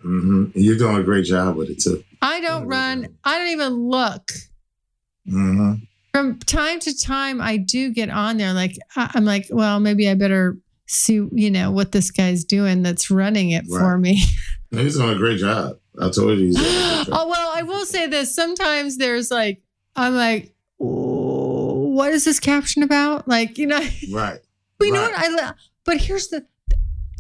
hmm You're doing a great job with it too. I don't run, I don't even look. hmm From time to time, I do get on there. Like, I'm like, well, maybe I better see, you know, what this guy's doing that's running it for me. (laughs) He's doing a great job. I told you. He's doing a great (gasps) job. oh well i will say this sometimes there's like i'm like "Oh, what is this caption about like you know (laughs) Right. but you know what i but here's the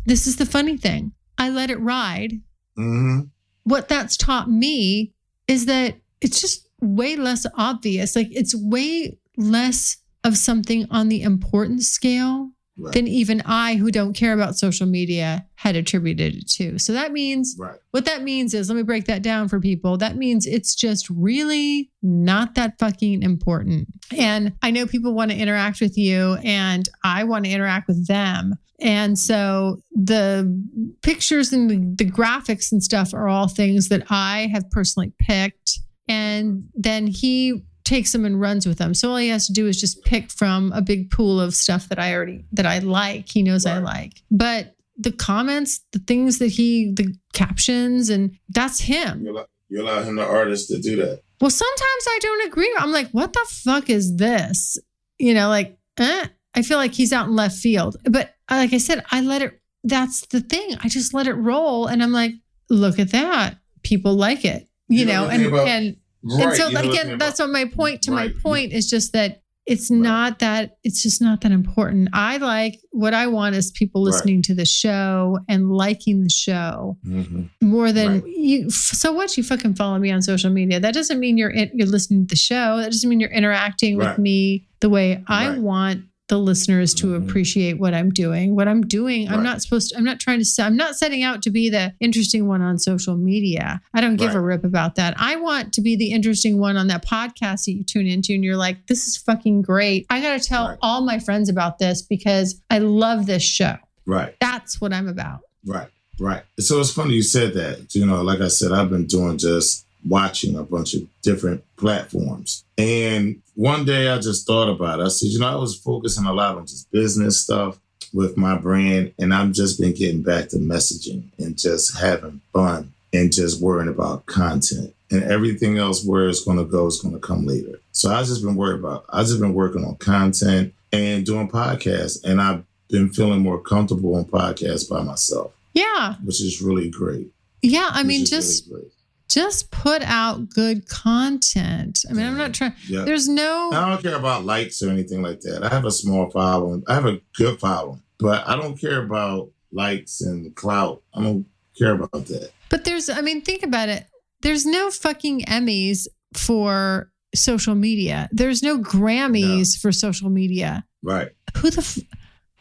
this is the funny thing i let it ride hmm what that's taught me is that it's just way less obvious like it's way less of something on the importance scale Right. than even i who don't care about social media had attributed it to so that means Right. what that means is, let me break that down for people. That means it's just really not that fucking important. And I know people want to interact with you, and I want to interact with them. And so the pictures and the, the graphics and stuff are all things that I have personally picked. And then he takes them and runs with them. So all he has to do is just pick from a big pool of stuff that I already that I like. He knows I like. But the comments, the things that he, the captions, and that's him. You allow, you allow him, the artist, to do that. Well, sometimes I don't agree. I'm like, what the fuck is this? You know, like, eh, I feel like he's out in left field. But like I said, I let it, that's the thing. I just let it roll. And I'm like, look at that. People like it, you, You know know, and, about- and, Right. and so again, that's what my point to Right. my point is just that it's not that it's just not that important. I like what I want is people Right. listening to the show and liking the show Mhm. more than Right. you. So what? You fucking follow me on social media. That doesn't mean you're in, you're listening to the show. That doesn't mean you're interacting Right. with me the way I Right. want the listeners to Mhm. appreciate what I'm doing. What I'm doing, I'm not supposed to. I'm not trying to. I'm not setting out to be the interesting one on social media. I don't give a rip about that. I want to be the interesting one on that podcast that you tune into, and you're like, "This is fucking great." I got to tell Right. all my friends about this because I love this show. Right. That's what I'm about. Right. Right. So it's funny you said that. You know, like I said, I've been doing just watching a bunch of different platforms. And one day I just thought about it. I said, you know, I was focusing a lot on just business stuff with my brand, and I've just been getting back to messaging and just having fun and just worrying about content. And everything else where it's gonna go is gonna come later. So I just been worried about I just been working on content and doing podcasts. And I've been feeling more comfortable on podcasts by myself, Yeah. which is really great. Yeah. I mean, just really. Just put out good content. I mean, I'm not trying Yeah. there's no I don't care about likes or anything like that. I have a small following. I have a good following, but I don't care about likes and clout. I don't care about that. But there's, I mean, think about it. There's no fucking Emmys for social media. There's no Grammys for social media. Right. Who the, f-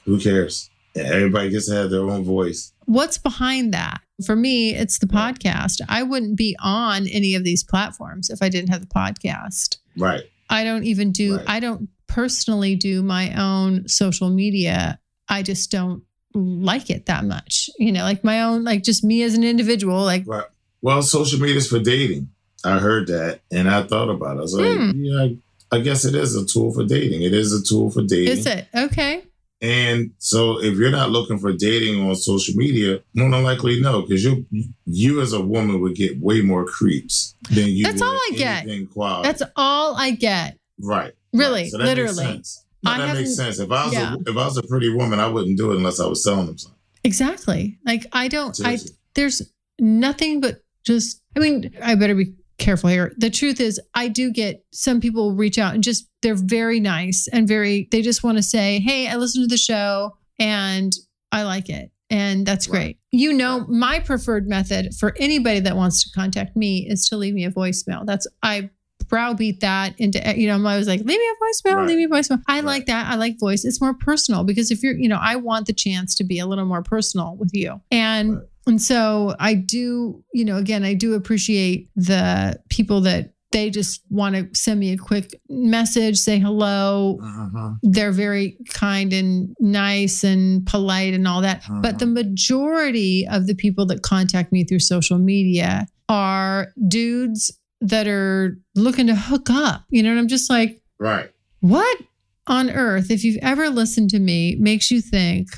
Who cares? Everybody gets to have their own voice. What's behind that? For me, it's the podcast. I wouldn't be on any of these platforms if I didn't have the podcast. Right. I don't even do, Right. I don't personally do my own social media. I just don't like it that much. You know, like my own, like just me as an individual, like, Right. Well, social media is for dating. I heard that and I thought about it. I was like, Hmm. yeah, I, I guess it is a tool for dating. It is a tool for dating. is it? Okay. And so if you're not looking for dating on social media, more than likely no, because you you as a woman would get way more creeps than you That's all I get. quality. That's all I get. right. Really, Right. So that makes literally. sense. No, that makes sense. If I was yeah. a, if I was a pretty woman, I wouldn't do it unless I was selling them something. Exactly. Like I don't I there's nothing but just I mean, I better be careful here. The truth is I do get some people reach out and just they're very nice and very they just want to say, "Hey, I listened to the show and I like it." And that's Right. great. You know, my preferred method for anybody that wants to contact me is to leave me a voicemail. That's I browbeat that into eh, you know I'm always like leave me a voicemail Right. leave me a voicemail I Right. like that I like voice it's more personal because if you're you know I want the chance to be a little more personal with you and Right. And so I do you know again I do appreciate the people that they just want to send me a quick message say hello Uh-huh. they're very kind and nice and polite and all that. But the majority of the people that contact me through social media are dudes that are looking to hook up. You know, and I'm just like, Right. what on earth, if you've ever listened to me, makes you think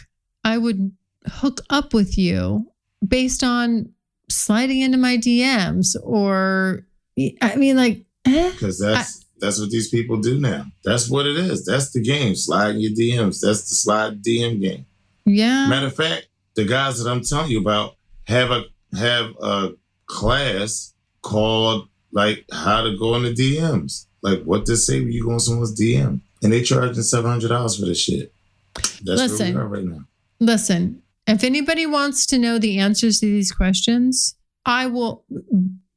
I would hook up with you based on sliding into my DMs or, I mean, like, eh? Because that's that's what these people do now. That's what it is. That's the game. Slide your DMs. That's the slide DM game. yeah. Matter of fact, the guys that I'm telling you about have a have a class called like how to go in the DMs. Like what to say when you go on someone's DM. And they charging seven hundred dollars for this shit. That's Listen. where we are right now. Listen, if anybody wants to know the answers to these questions, I will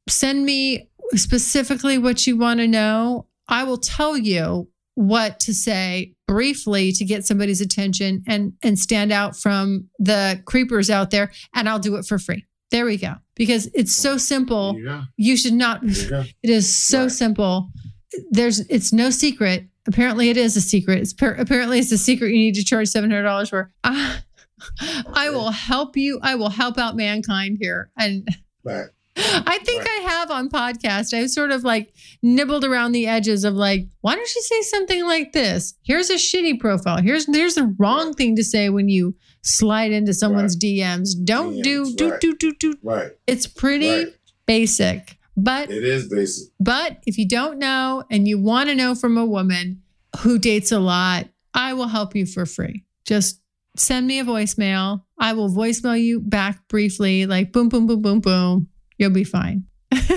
send me specifically what you want to know. I will tell you what to say briefly to get somebody's attention and and stand out from the creepers out there and I'll do it for free. There we go. Because it's so simple. There you should not (laughs) it is so Right. simple. There's it's no secret. Apparently, it is a secret. It's per, apparently it's a secret. You need to charge seven hundred dollars for. Ah, I will help you. I will help out mankind here, and Right. (laughs) I think Right. I have on podcast. I've sort of like nibbled around the edges of like, why don't you say something like this? Here's a shitty profile. Here's there's the wrong thing to say when you slide into someone's DMs. Don't do DMs, do right. do do do. Right. It's pretty Right. basic, but It is basic. but if you don't know and you want to know from a woman who dates a lot, I will help you for free. Just send me a voicemail. I will voicemail you back briefly, like boom, boom, boom, boom, boom. You'll be fine. (laughs) Look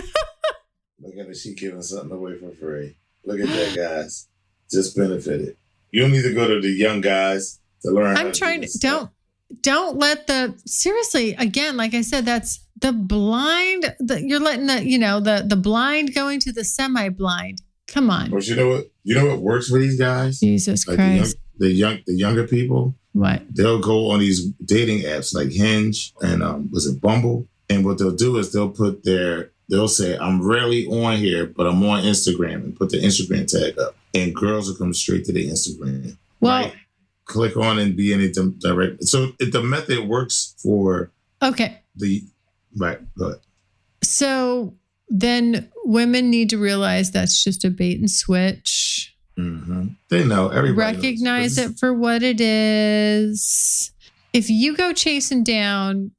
at it. She giving something away for free. Look at that, guys. Just benefited. You don't need to go to the young guys to learn. I'm trying do to this don't don't let the seriously again like i said that's the blind the, you're letting the you know the the blind going to the semi blind come on But you know what? You know what works for these guys? jesus Like the young, christ the young, the younger people. What They'll go on these dating apps like Hinge and um, was it Bumble? And what they'll do is they'll put their they'll say I'm rarely on here, but I'm on Instagram and put the Instagram tag up, and girls will come straight to the Instagram. well right? click on and be in it direct. So it, the method works for okay the right. Go ahead. so then women need to realize that's just a bait and switch. hmm They know everybody. Recognize But it for what it is. If you go chasing down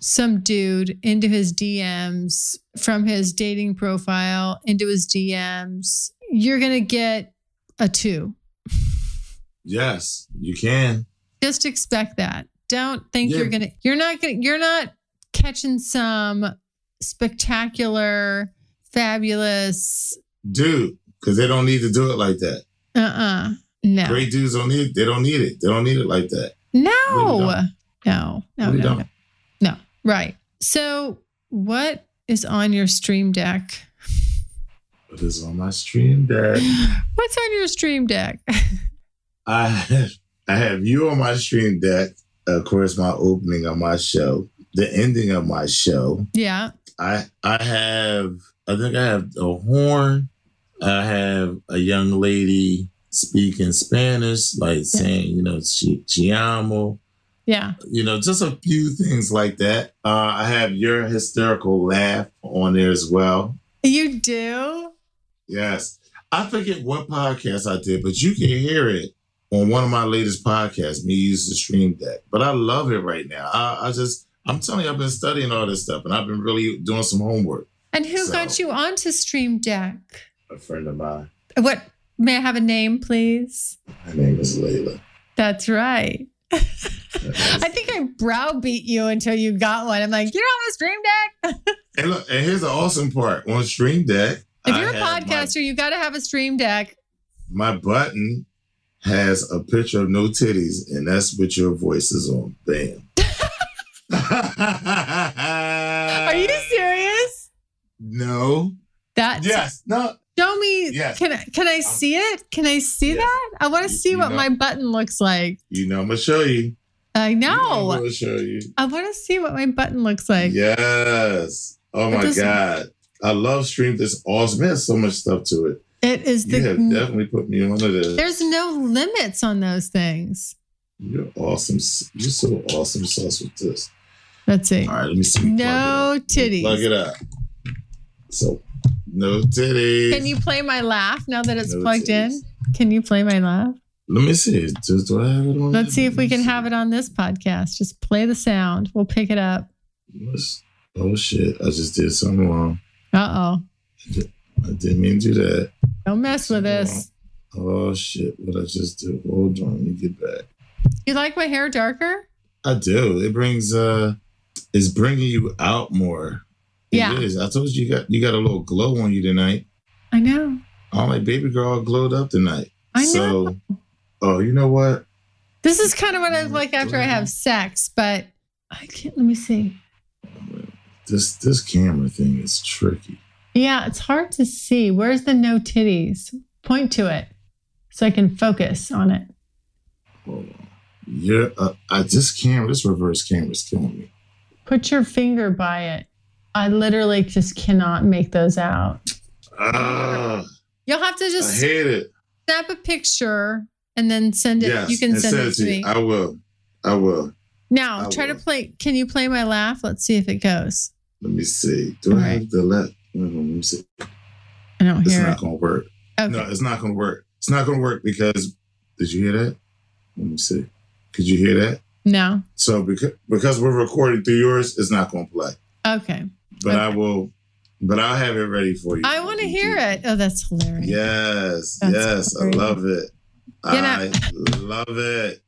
some dude into his DMs from his dating profile into his DMs, you're going to get a two. Yes, you can. Just expect that. Don't think Yeah. you're going to, you're not going to, you're not catching some spectacular, fabulous, Dude, because they don't need to do it like that. Uh uh No. Great dudes don't need they don't need it. They don't need it like that. No. Really. No. No. Really no. No. Right. So, what is on your stream deck? What is on my stream deck. (laughs) What's on your stream deck? (laughs) I have, I have you on my stream deck. Of course, my opening of my show, the ending of my show. yeah. I I have I think I have a horn. I have a young lady speaking Spanish, like saying, you know, chi, chi amo. Yeah. You know, just a few things like that. Uh, I have your hysterical laugh on there as well. You do? Yes. I forget what podcast I did, but you can hear it on one of my latest podcasts, me use the stream deck. But I love it right now. I, I just, I'm telling you, I've been studying all this stuff and I've been really doing some homework. And who So- got you onto stream deck? A friend of mine, What may I have a name, please? My name is Layla. That's right. (laughs) I think I browbeat you until you got one. I'm like, you don't have a stream deck? (laughs) And look, and here's the awesome part on Stream Deck. if you're a have my- podcaster, you got to have a stream deck. my button has a picture of no titties, and that's what your voice is on. Bam. (laughs) Are you serious? No. That's Yes. No. Show me. Yes. Can I can I see it? Can I see Yes. that? I want to see you what know- my button looks like. You know, I'm gonna show you. I know. I'm gonna show you. I want to see what my button looks like. Yes. Oh It my God. I love Stream. This awesome. It has so much stuff to it. It is You have definitely put me on to this. There's no limits on those things. You're awesome. You're so awesome sauce with this. Let's see. All right, let me see. plug No up. titties. Plug it up. So, no titties. Can you play my laugh now that it's No plugged titties. in? Can you play my laugh? Let me see. Do, do I have it on? Let's see if we can have it on this podcast. Just play the sound. We'll pick it up. What's- Oh shit! I just did something wrong. Uh oh. I didn't mean to do that. Don't mess with this. Oh shit! What I just did? Hold on, let me get back. You like my hair darker? I do. It brings uh, it's bringing you out more. It Yeah. is. I told you you got you got a little glow on you tonight. I know. All my baby girl glowed up tonight. I know. So, oh, you know what? This is kind of what I look like after I have sex, but I can't. Let me see. This this camera thing is tricky. Yeah, it's hard to see. Where's the no titties? Point to it so I can focus on it. Hold on. You're uh, I this camera, this reverse camera is killing me. Put your finger by it. I literally just cannot make those out. Ah, You'll have to just I just hate it. snap a picture and then send it. Yes, you can and send it to me. you. I will. I will. now, I try to play. Can you play my laugh? Let's see if it goes. Let me see. Do All I right. have the left? Let me see. I don't It's hear not it. gonna work. Okay. No, it's not gonna work. It's not gonna work because did you hear that? Let me see. Could you hear that? No. So because because we're recording through yours, it's not gonna play. Okay. But I will but I'll have it ready for you. I want to hear it. Oh, that's hilarious. Yes, That's yes, I love it. You know- I love it.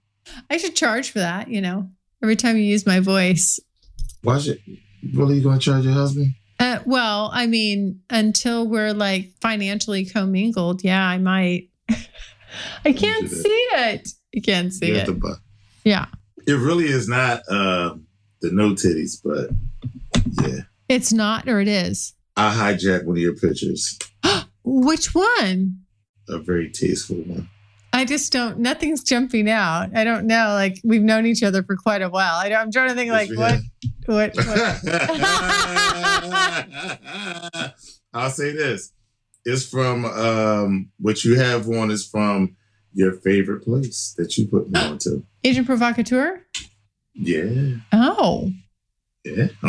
I should charge for that. You know, every time you use my voice. Watch it. Really, you gonna charge your husband? Uh, well, I mean, until we're like financially commingled, yeah, I might. (laughs) I can't see it. I can't see You it. Yeah, It really is not uh, the no titties, but yeah. It's not, or it is. I hijacked one of your pictures, (gasps) Which one? a very tasteful one. I just don't. Nothing's jumping out. I don't know. Like we've known each other for quite a while. I, I'm trying to think. Like Yes, what? What? what? (laughs) I'll say this. It's from um what you have on is from your favorite place that you put me (gasps) onto. Agent provocateur. Yeah. Oh. Yeah. (laughs)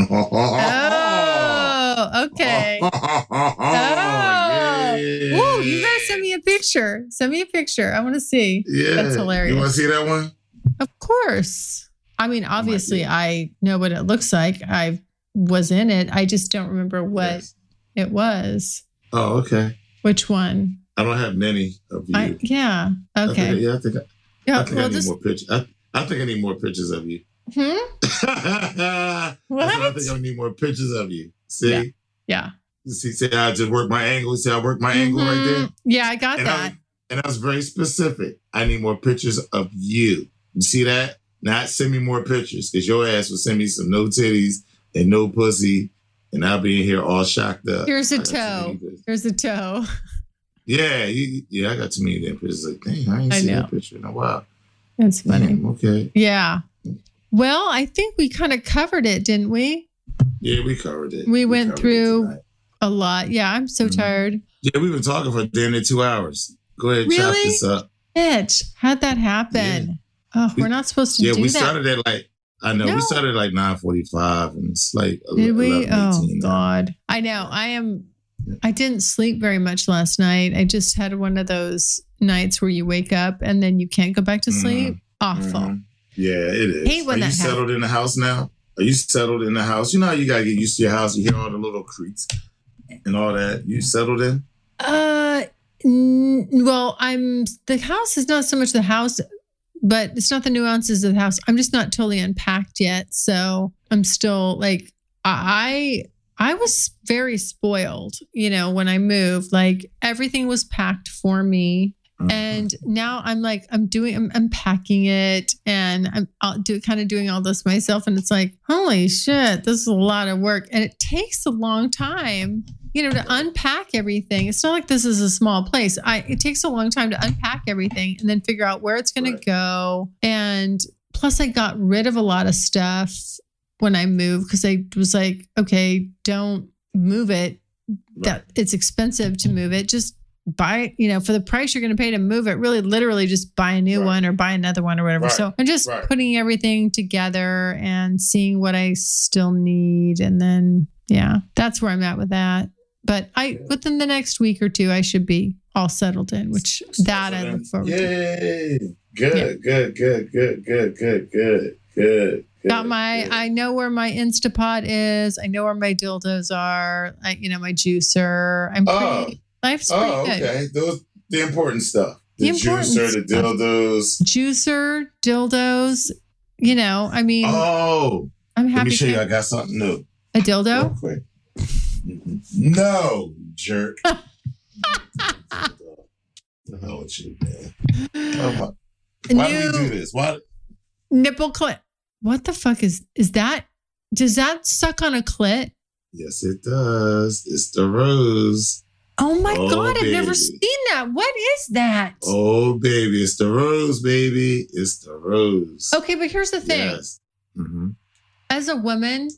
Oh. Okay. (laughs) Oh, Oh. yeah. Woo, you gotta send me a picture. Send me a picture. I want to see. Yeah. That's hilarious. You want to see that one? Of course. I mean, obviously, be. I know what it looks like. I was in it. I just don't remember what Yes. it was. Oh, okay. Which one? I don't have many of you. I, yeah. I think- Okay. yeah, I think I, Yeah. I think I Well, need just more pictures. I, I think I need more pictures of you. hmm? (laughs) I I think I need more pictures of you. See? Yeah. Yeah. He said, I just work my angle. He said, I work my angle right there. Mhm. Yeah, I got And I, that. was, and I was very specific. I need more pictures of you. You see that? Not send me more pictures because your ass will send me some no titties and no pussy, and I'll be in here all shocked up. Here's a toe. Here's a toe. Yeah, you, yeah, I got too many damn pictures. Like, dang, I ain't I seen know. that picture in a while. That's funny. Damn, okay. Yeah. Well, I think we kind of covered it, didn't we? Yeah, we covered it. We went through- A lot. Yeah, I'm so Mhm. tired. Yeah, we've been talking for damn near two hours. Go ahead, chop Really? this up. Bitch, how'd that happen? Oh, We- we're not supposed to Yeah, do we that. started at like I know No. we started at like nine forty five, and it's like Did we? 11, Oh 18 now. God. I know. I am I didn't sleep very much last night. I just had one of those nights where you wake up and then you can't go back to sleep. Awful. Mhm. Yeah, it is. Hate when Are that you settled in the house now? Are you settled in the house? You know how you gotta get used to your house. You hear all the little creaks and all that. You settled in? Uh n- well, I'm the house is not so much the house, but it's not the nuances of the house. I'm just not totally unpacked yet. So I'm still like I I was very spoiled, you know, when I moved. Like everything was packed for me. Mhm. and now i'm like i'm doing i'm unpacking it and i'm I'll do kind of doing all this myself. And it's like holy shit this is a lot of work. And it takes a long time you know to unpack everything. It's not like this is a small place. I it takes a long time to unpack everything and then figure out where it's going Right. to go. And plus i got rid of a lot of stuff when i moved because i was like okay don't move it. That it's expensive to move it. Just buy you know for the price you're going to pay to move it really literally just buy a new Right. one or buy another one or whatever Right. so i'm just Right. putting everything together and seeing what i still need and then yeah that's where i'm at with that but i within the next week or two i should be all settled in which that i look forward to Yay. Good, Yeah. good, good, good, good, good, good, good. got my good. i know where my instapot is i know where my dildos are I, you know my juicer i'm Oh. Oh, pretty life's pretty Oh, good okay. Those the important stuff. The, The juicer, the dildos. juicer, dildos. You know, I mean, Oh, I'm happy. let me show you. I got something new. a Real dildo? quick. No, jerk. (laughs) the hell with you, man. Oh. Why do we do this? Why? nipple clit. What the fuck is is that? Does that suck on a clit? Yes, it does. It's the rose. Oh my Oh, god, I've never seen that. What is that? Oh, baby. It's the rose, baby. It's the rose. Okay, but here's the thing. Yes. hmm As a woman,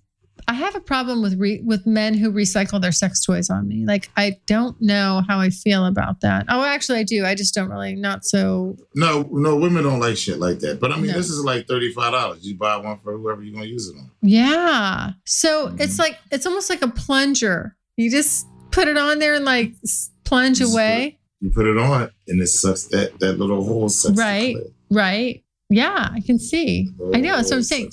I have a problem with re- with men who recycle their sex toys on me. Like I don't know how I feel about that. Oh, actually I do. I just don't really not so No, no, women don't like shit like that. But I mean, No. this is like $35. You buy one for whoever you're going to use it on. Yeah. So Mhm. it's like it's almost like a plunger. You just put it on there and like plunge Just away. You put it on and it sucks that, that little hole sucks. Right. Right. Yeah, I can see. I know. That's what I'm Oh, saying.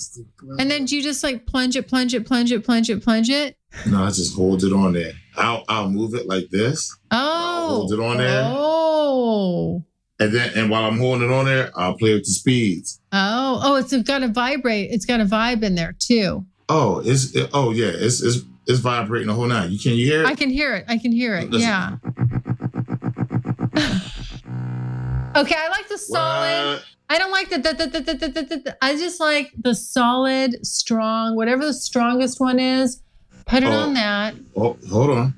And then do you just like plunge it, plunge it, plunge it, plunge it, plunge it? No, I just hold it on there. I'll, I'll move it like this. Oh. hold it on there. Oh. And then, and while I'm holding it on there, I'll play with the speeds. Oh. Oh, it's got a vibrate. It's got a vibe in there too. Oh, it's, it, oh yeah, it's, it's, it's vibrating the whole night. You can you hear it? I can hear it. I can hear it. Listen. Yeah. (laughs) okay, I like the solid. What? I don't like the, the, the, the, the, the, the, the- I just like the solid, strong, whatever the strongest one is. Put it Oh. on that. Oh, hold on.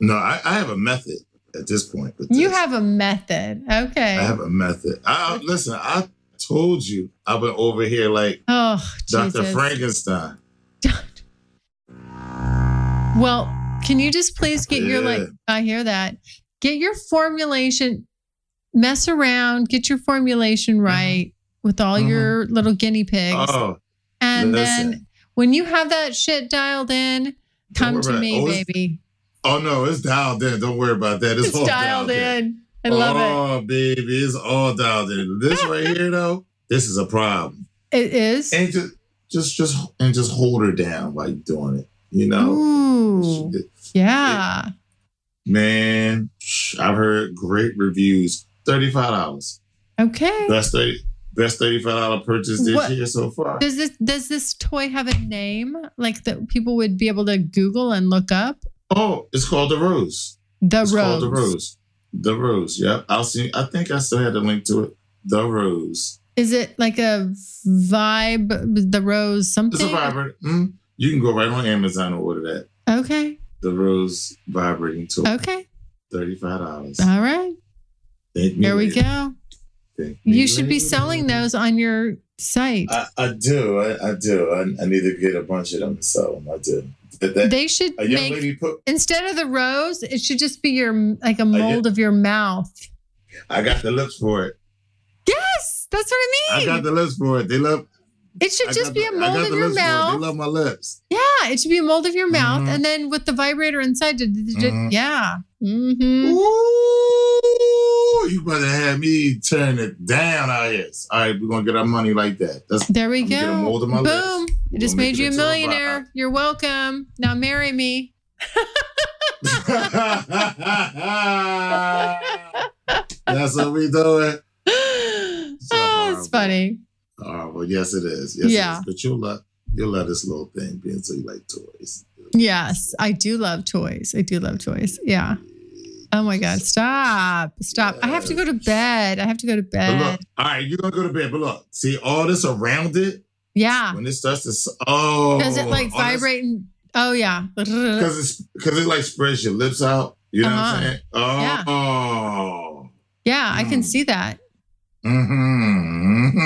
No, I, I have a method at this point. You this. have a method. Okay. I have a method. I, I- listen. I told you I've been over here like oh, Dr. Jesus. Frankenstein. Well, can you just please get your like? I hear that. Get your formulation. Mess around. Get your formulation right with all Mhm. your little guinea pigs, Oh, and listen. then when you have that shit dialed in, Come to me, Oh, baby. Oh no, it's dialed in. Don't worry about that. It's, It's all dialed in. I love it. oh, baby, it's all dialed in. This right (laughs) here, though, this is a problem. It is. And just, just, just, and just hold her down while you're doing it. You know, Ooh. Yeah. man, I've heard great reviews. Thirty-five dollars, Okay. best thirty, best thirty-five dollar purchase this What- year so far. Does this does this toy have a name like that people would be able to Google and look up? Oh, it's called the Rose. The It's rose. called the Rose. The Rose. Yep, I'll see. I think I still had a link to it. The Rose. Is it like a vibe? The rose something? It's a vibrator. Mm, you can go right on Amazon and order that. Okay. The Rose vibrating tool. Okay. Thirty-five dollars. All right. There we go. Thank You should be selling those on your site. I, I do. I, I do. I, I need to get a bunch of them and sell them. I do. That, that- they should a young make lady put. instead of the rose, it should just be your like a mold of your mouth. I got the lips for it. Yes, that's what I mean. I got the lips for it. They love. It should I just be the- a I mold of your mouth. They love my lips. Yeah, it should be a mold of your mouth, Mhm. and then with the vibrator inside. d- d- d- Mhm. Yeah. hmm Ooh, you better have me turn it down out here. All right, we're gonna get our money like that. That's There we I'm gonna get a go. mold of my Boom! lips. It just made you a millionaire. You're welcome. Now marry me. (laughs) That's what we doing. (laughs) oh, it's horrible. Funny. Oh, well, yes, it is. Yes, Yeah. is. But you'll love you'll love this little thing being so you like toys. Yes, I do love toys. I do love toys. Yeah. Oh my God. Stop. Stop. I have to go to bed. I have to go to bed. look, all right, you're gonna go to bed. But look, see all this around it Yeah. when it starts to oh Does it like vibrate? And, oh, yeah. because it's because it like spreads your lips out. You know what Uh-huh. I'm saying? Oh. Yeah. Oh. Yeah, I can Mm. see that. Mm-hmm.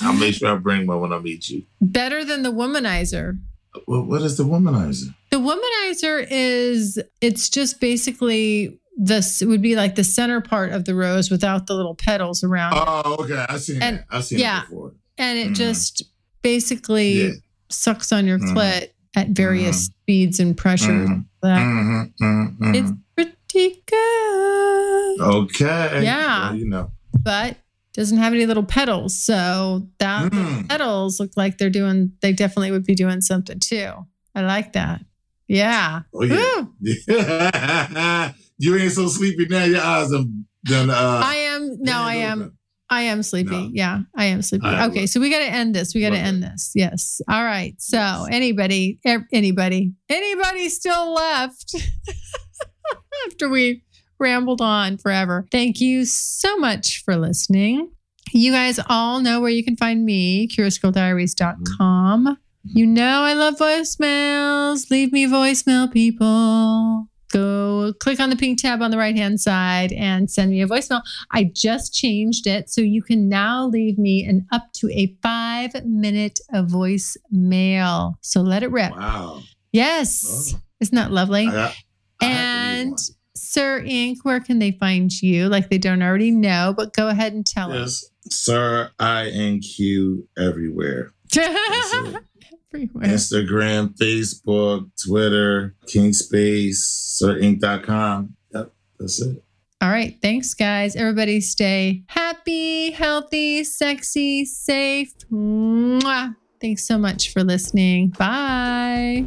(laughs) I'll make sure I bring one when I meet you. Better than the womanizer. What is the womanizer? The womanizer is, it's just basically this it would be like the center part of the rose without the little petals around it. Oh, okay. I've seen And- that. I've seen yeah. it before. And it Mhm. just basically Yeah. sucks on your Mhm. clit at various speeds and pressures. Mhm. Mhm, mhm, mhm. It's good. okay. Yeah. Well, you know. but doesn't have any little petals. So that Mm. petals look like they're doing. They definitely would be doing something too. I like that. Yeah. Oh yeah. (laughs) You ain't so sleepy now. Your eyes are done. Uh, I am. No, I am. I am sleepy. No. Yeah, I am sleepy. Okay, so we got to end this. We got to end this. Yes. All right. So anybody, er, anybody, anybody still left (laughs) (laughs) after we rambled on forever? Thank you so much for listening. You guys all know where you can find me, curiousgirldiaries.com. Mm-hmm. You know I love voicemails. Leave me voicemail, people. Go click on the pink tab on the right hand side and send me a voicemail. I just changed it so you can now leave me an up to a five minute voicemail. So let it rip. Wow. Yes. Oh. Isn't that lovely? I got- I have to leave and. Sir Inq., where can they find you? Like they don't already know, but go ahead and tell us. Yes, sir. I N Q everywhere. (laughs) Everywhere. Instagram, Facebook, Twitter, Kingspace, SirInq.com. Yep, that's it. All right. Thanks, guys. Everybody stay happy, healthy, sexy, safe. Mwah. Thanks so much for listening. Bye.